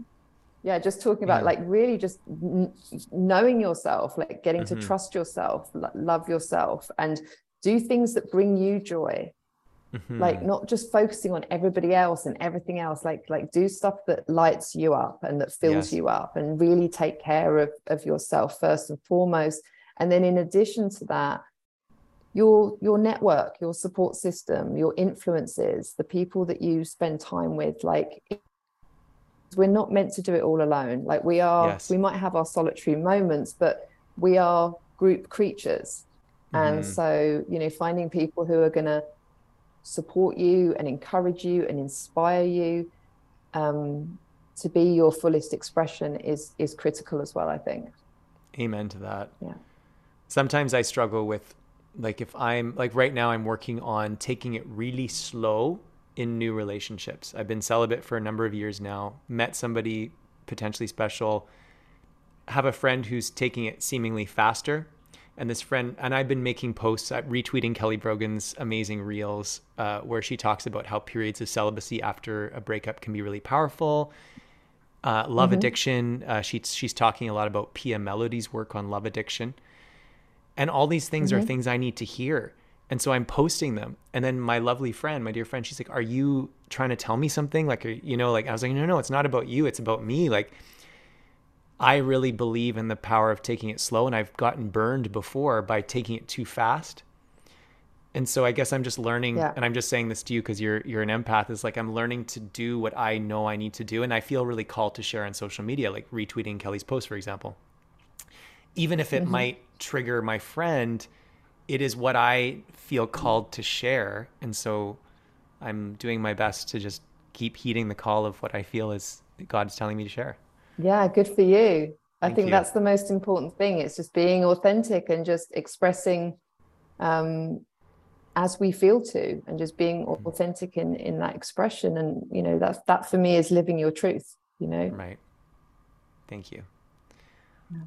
yeah, just talking about Yeah. like really just n- knowing yourself, like getting Mm-hmm. to trust yourself, lo- love yourself, and do things that bring you joy. Mm-hmm. Like not just focusing on everybody else and everything else. Like like do stuff that lights you up and that fills Yes. you up, and really take care of of yourself first and foremost. And then in addition to that, your your network your support system your influences the people that you spend time with like we're not meant to do it all alone like we are Yes. we might have our solitary moments but we are group creatures and Mhm. so you know finding people who are going to support you and encourage you and inspire you um, to be your fullest expression is is critical as well i think Amen to that. yeah Sometimes I struggle with like if I'm like right now I'm working on taking it really slow in new relationships. I've been celibate for a number of years now, met somebody potentially special, have a friend who's taking it seemingly faster. And this friend, and I've been making posts, uh, retweeting Kelly Brogan's amazing reels, uh, where she talks about how periods of celibacy after a breakup can be really powerful. Uh, love addiction. Uh, she's she's talking a lot about Pia Mellody's work on love addiction, and all these things are things I need to hear. And so I'm posting them. And then my lovely friend, my dear friend, she's like, Are you trying to tell me something? Like, are, you know, like I was like, No, no, it's not about you. It's about me. Like, I really believe in the power of taking it slow. And I've gotten burned before by taking it too fast. And so I guess I'm just learning, Yeah. and I'm just saying this to you because you're you're an empath. Is like I'm learning to do what I know I need to do, and I feel really called to share on social media, like retweeting Kelly's post, for example even if it mm-hmm. might trigger my friend, it is what I feel called to share. And so I'm doing my best to just keep heeding the call of what I feel is God's telling me to share. Yeah, good for you. I Thank think you. that's the most important thing. It's just being authentic and just expressing um, as we feel to, and just being authentic in in that expression. And you know, that's that for me is living your truth. You know, Right. Thank you.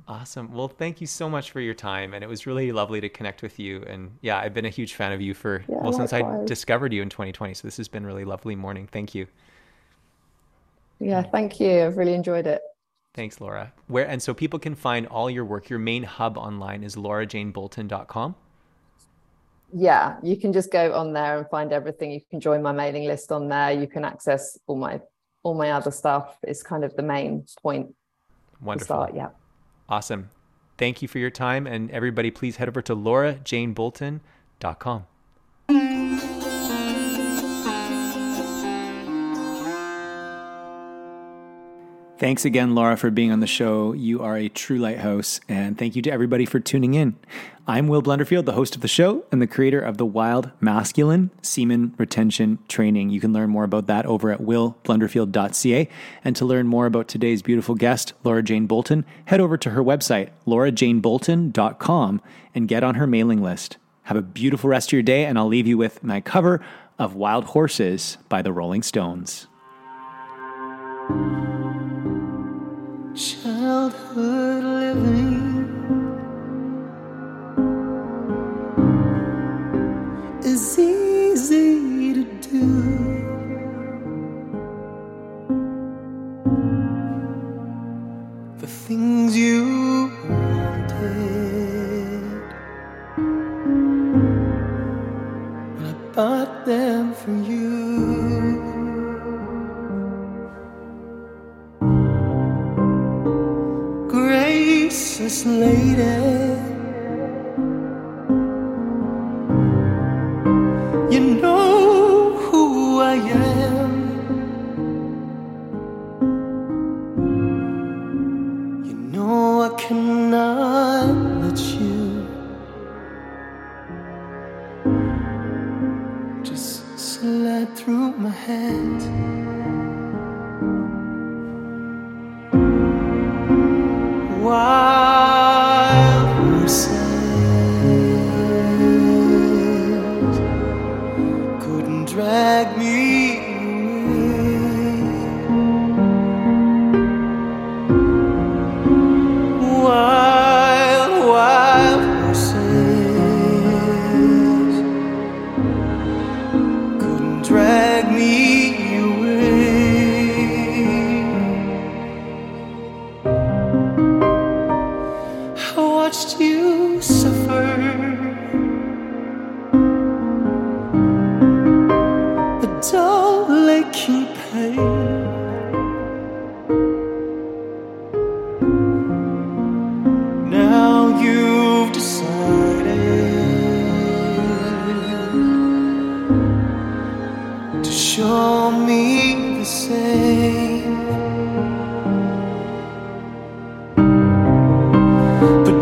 Awesome. Well, thank you so much for your time. And it was really lovely to connect with you. And yeah, I've been a huge fan of you for, Yeah, well, since I discovered you in 2020. So this has been really lovely morning. Thank you. yeah. Thank you. I've really enjoyed it. Thanks, Laura. Where and so people can find all your work. Your main hub online is laurajanebolton.com. Yeah, you can just go on there and find everything. You can join my mailing list on there. You can access all my all my other stuff. It's kind of the main point to Wonderful. start. Yeah. Awesome. Thank you for your time. And everybody, please head over to laurajanebolton.com. Thanks again, Laura, for being on the show. You are a true lighthouse. And thank you to everybody for tuning in. I'm Will Blunderfield, the host of the show and the creator of the Wild Masculine Semen Retention Training. You can learn more about that over at willblunderfield.ca. And to learn more about today's beautiful guest, Laura Jane Bolton, head over to her website, laurajanebolton.com, and get on her mailing list. Have a beautiful rest of your day, and I'll leave you with my cover of Wild Horses by the Rolling Stones. Childhood living is easy to do. The things you wanted, I bought them for you. Gracious lady. You know who I am. You know I cannot let you just slide through my hands. But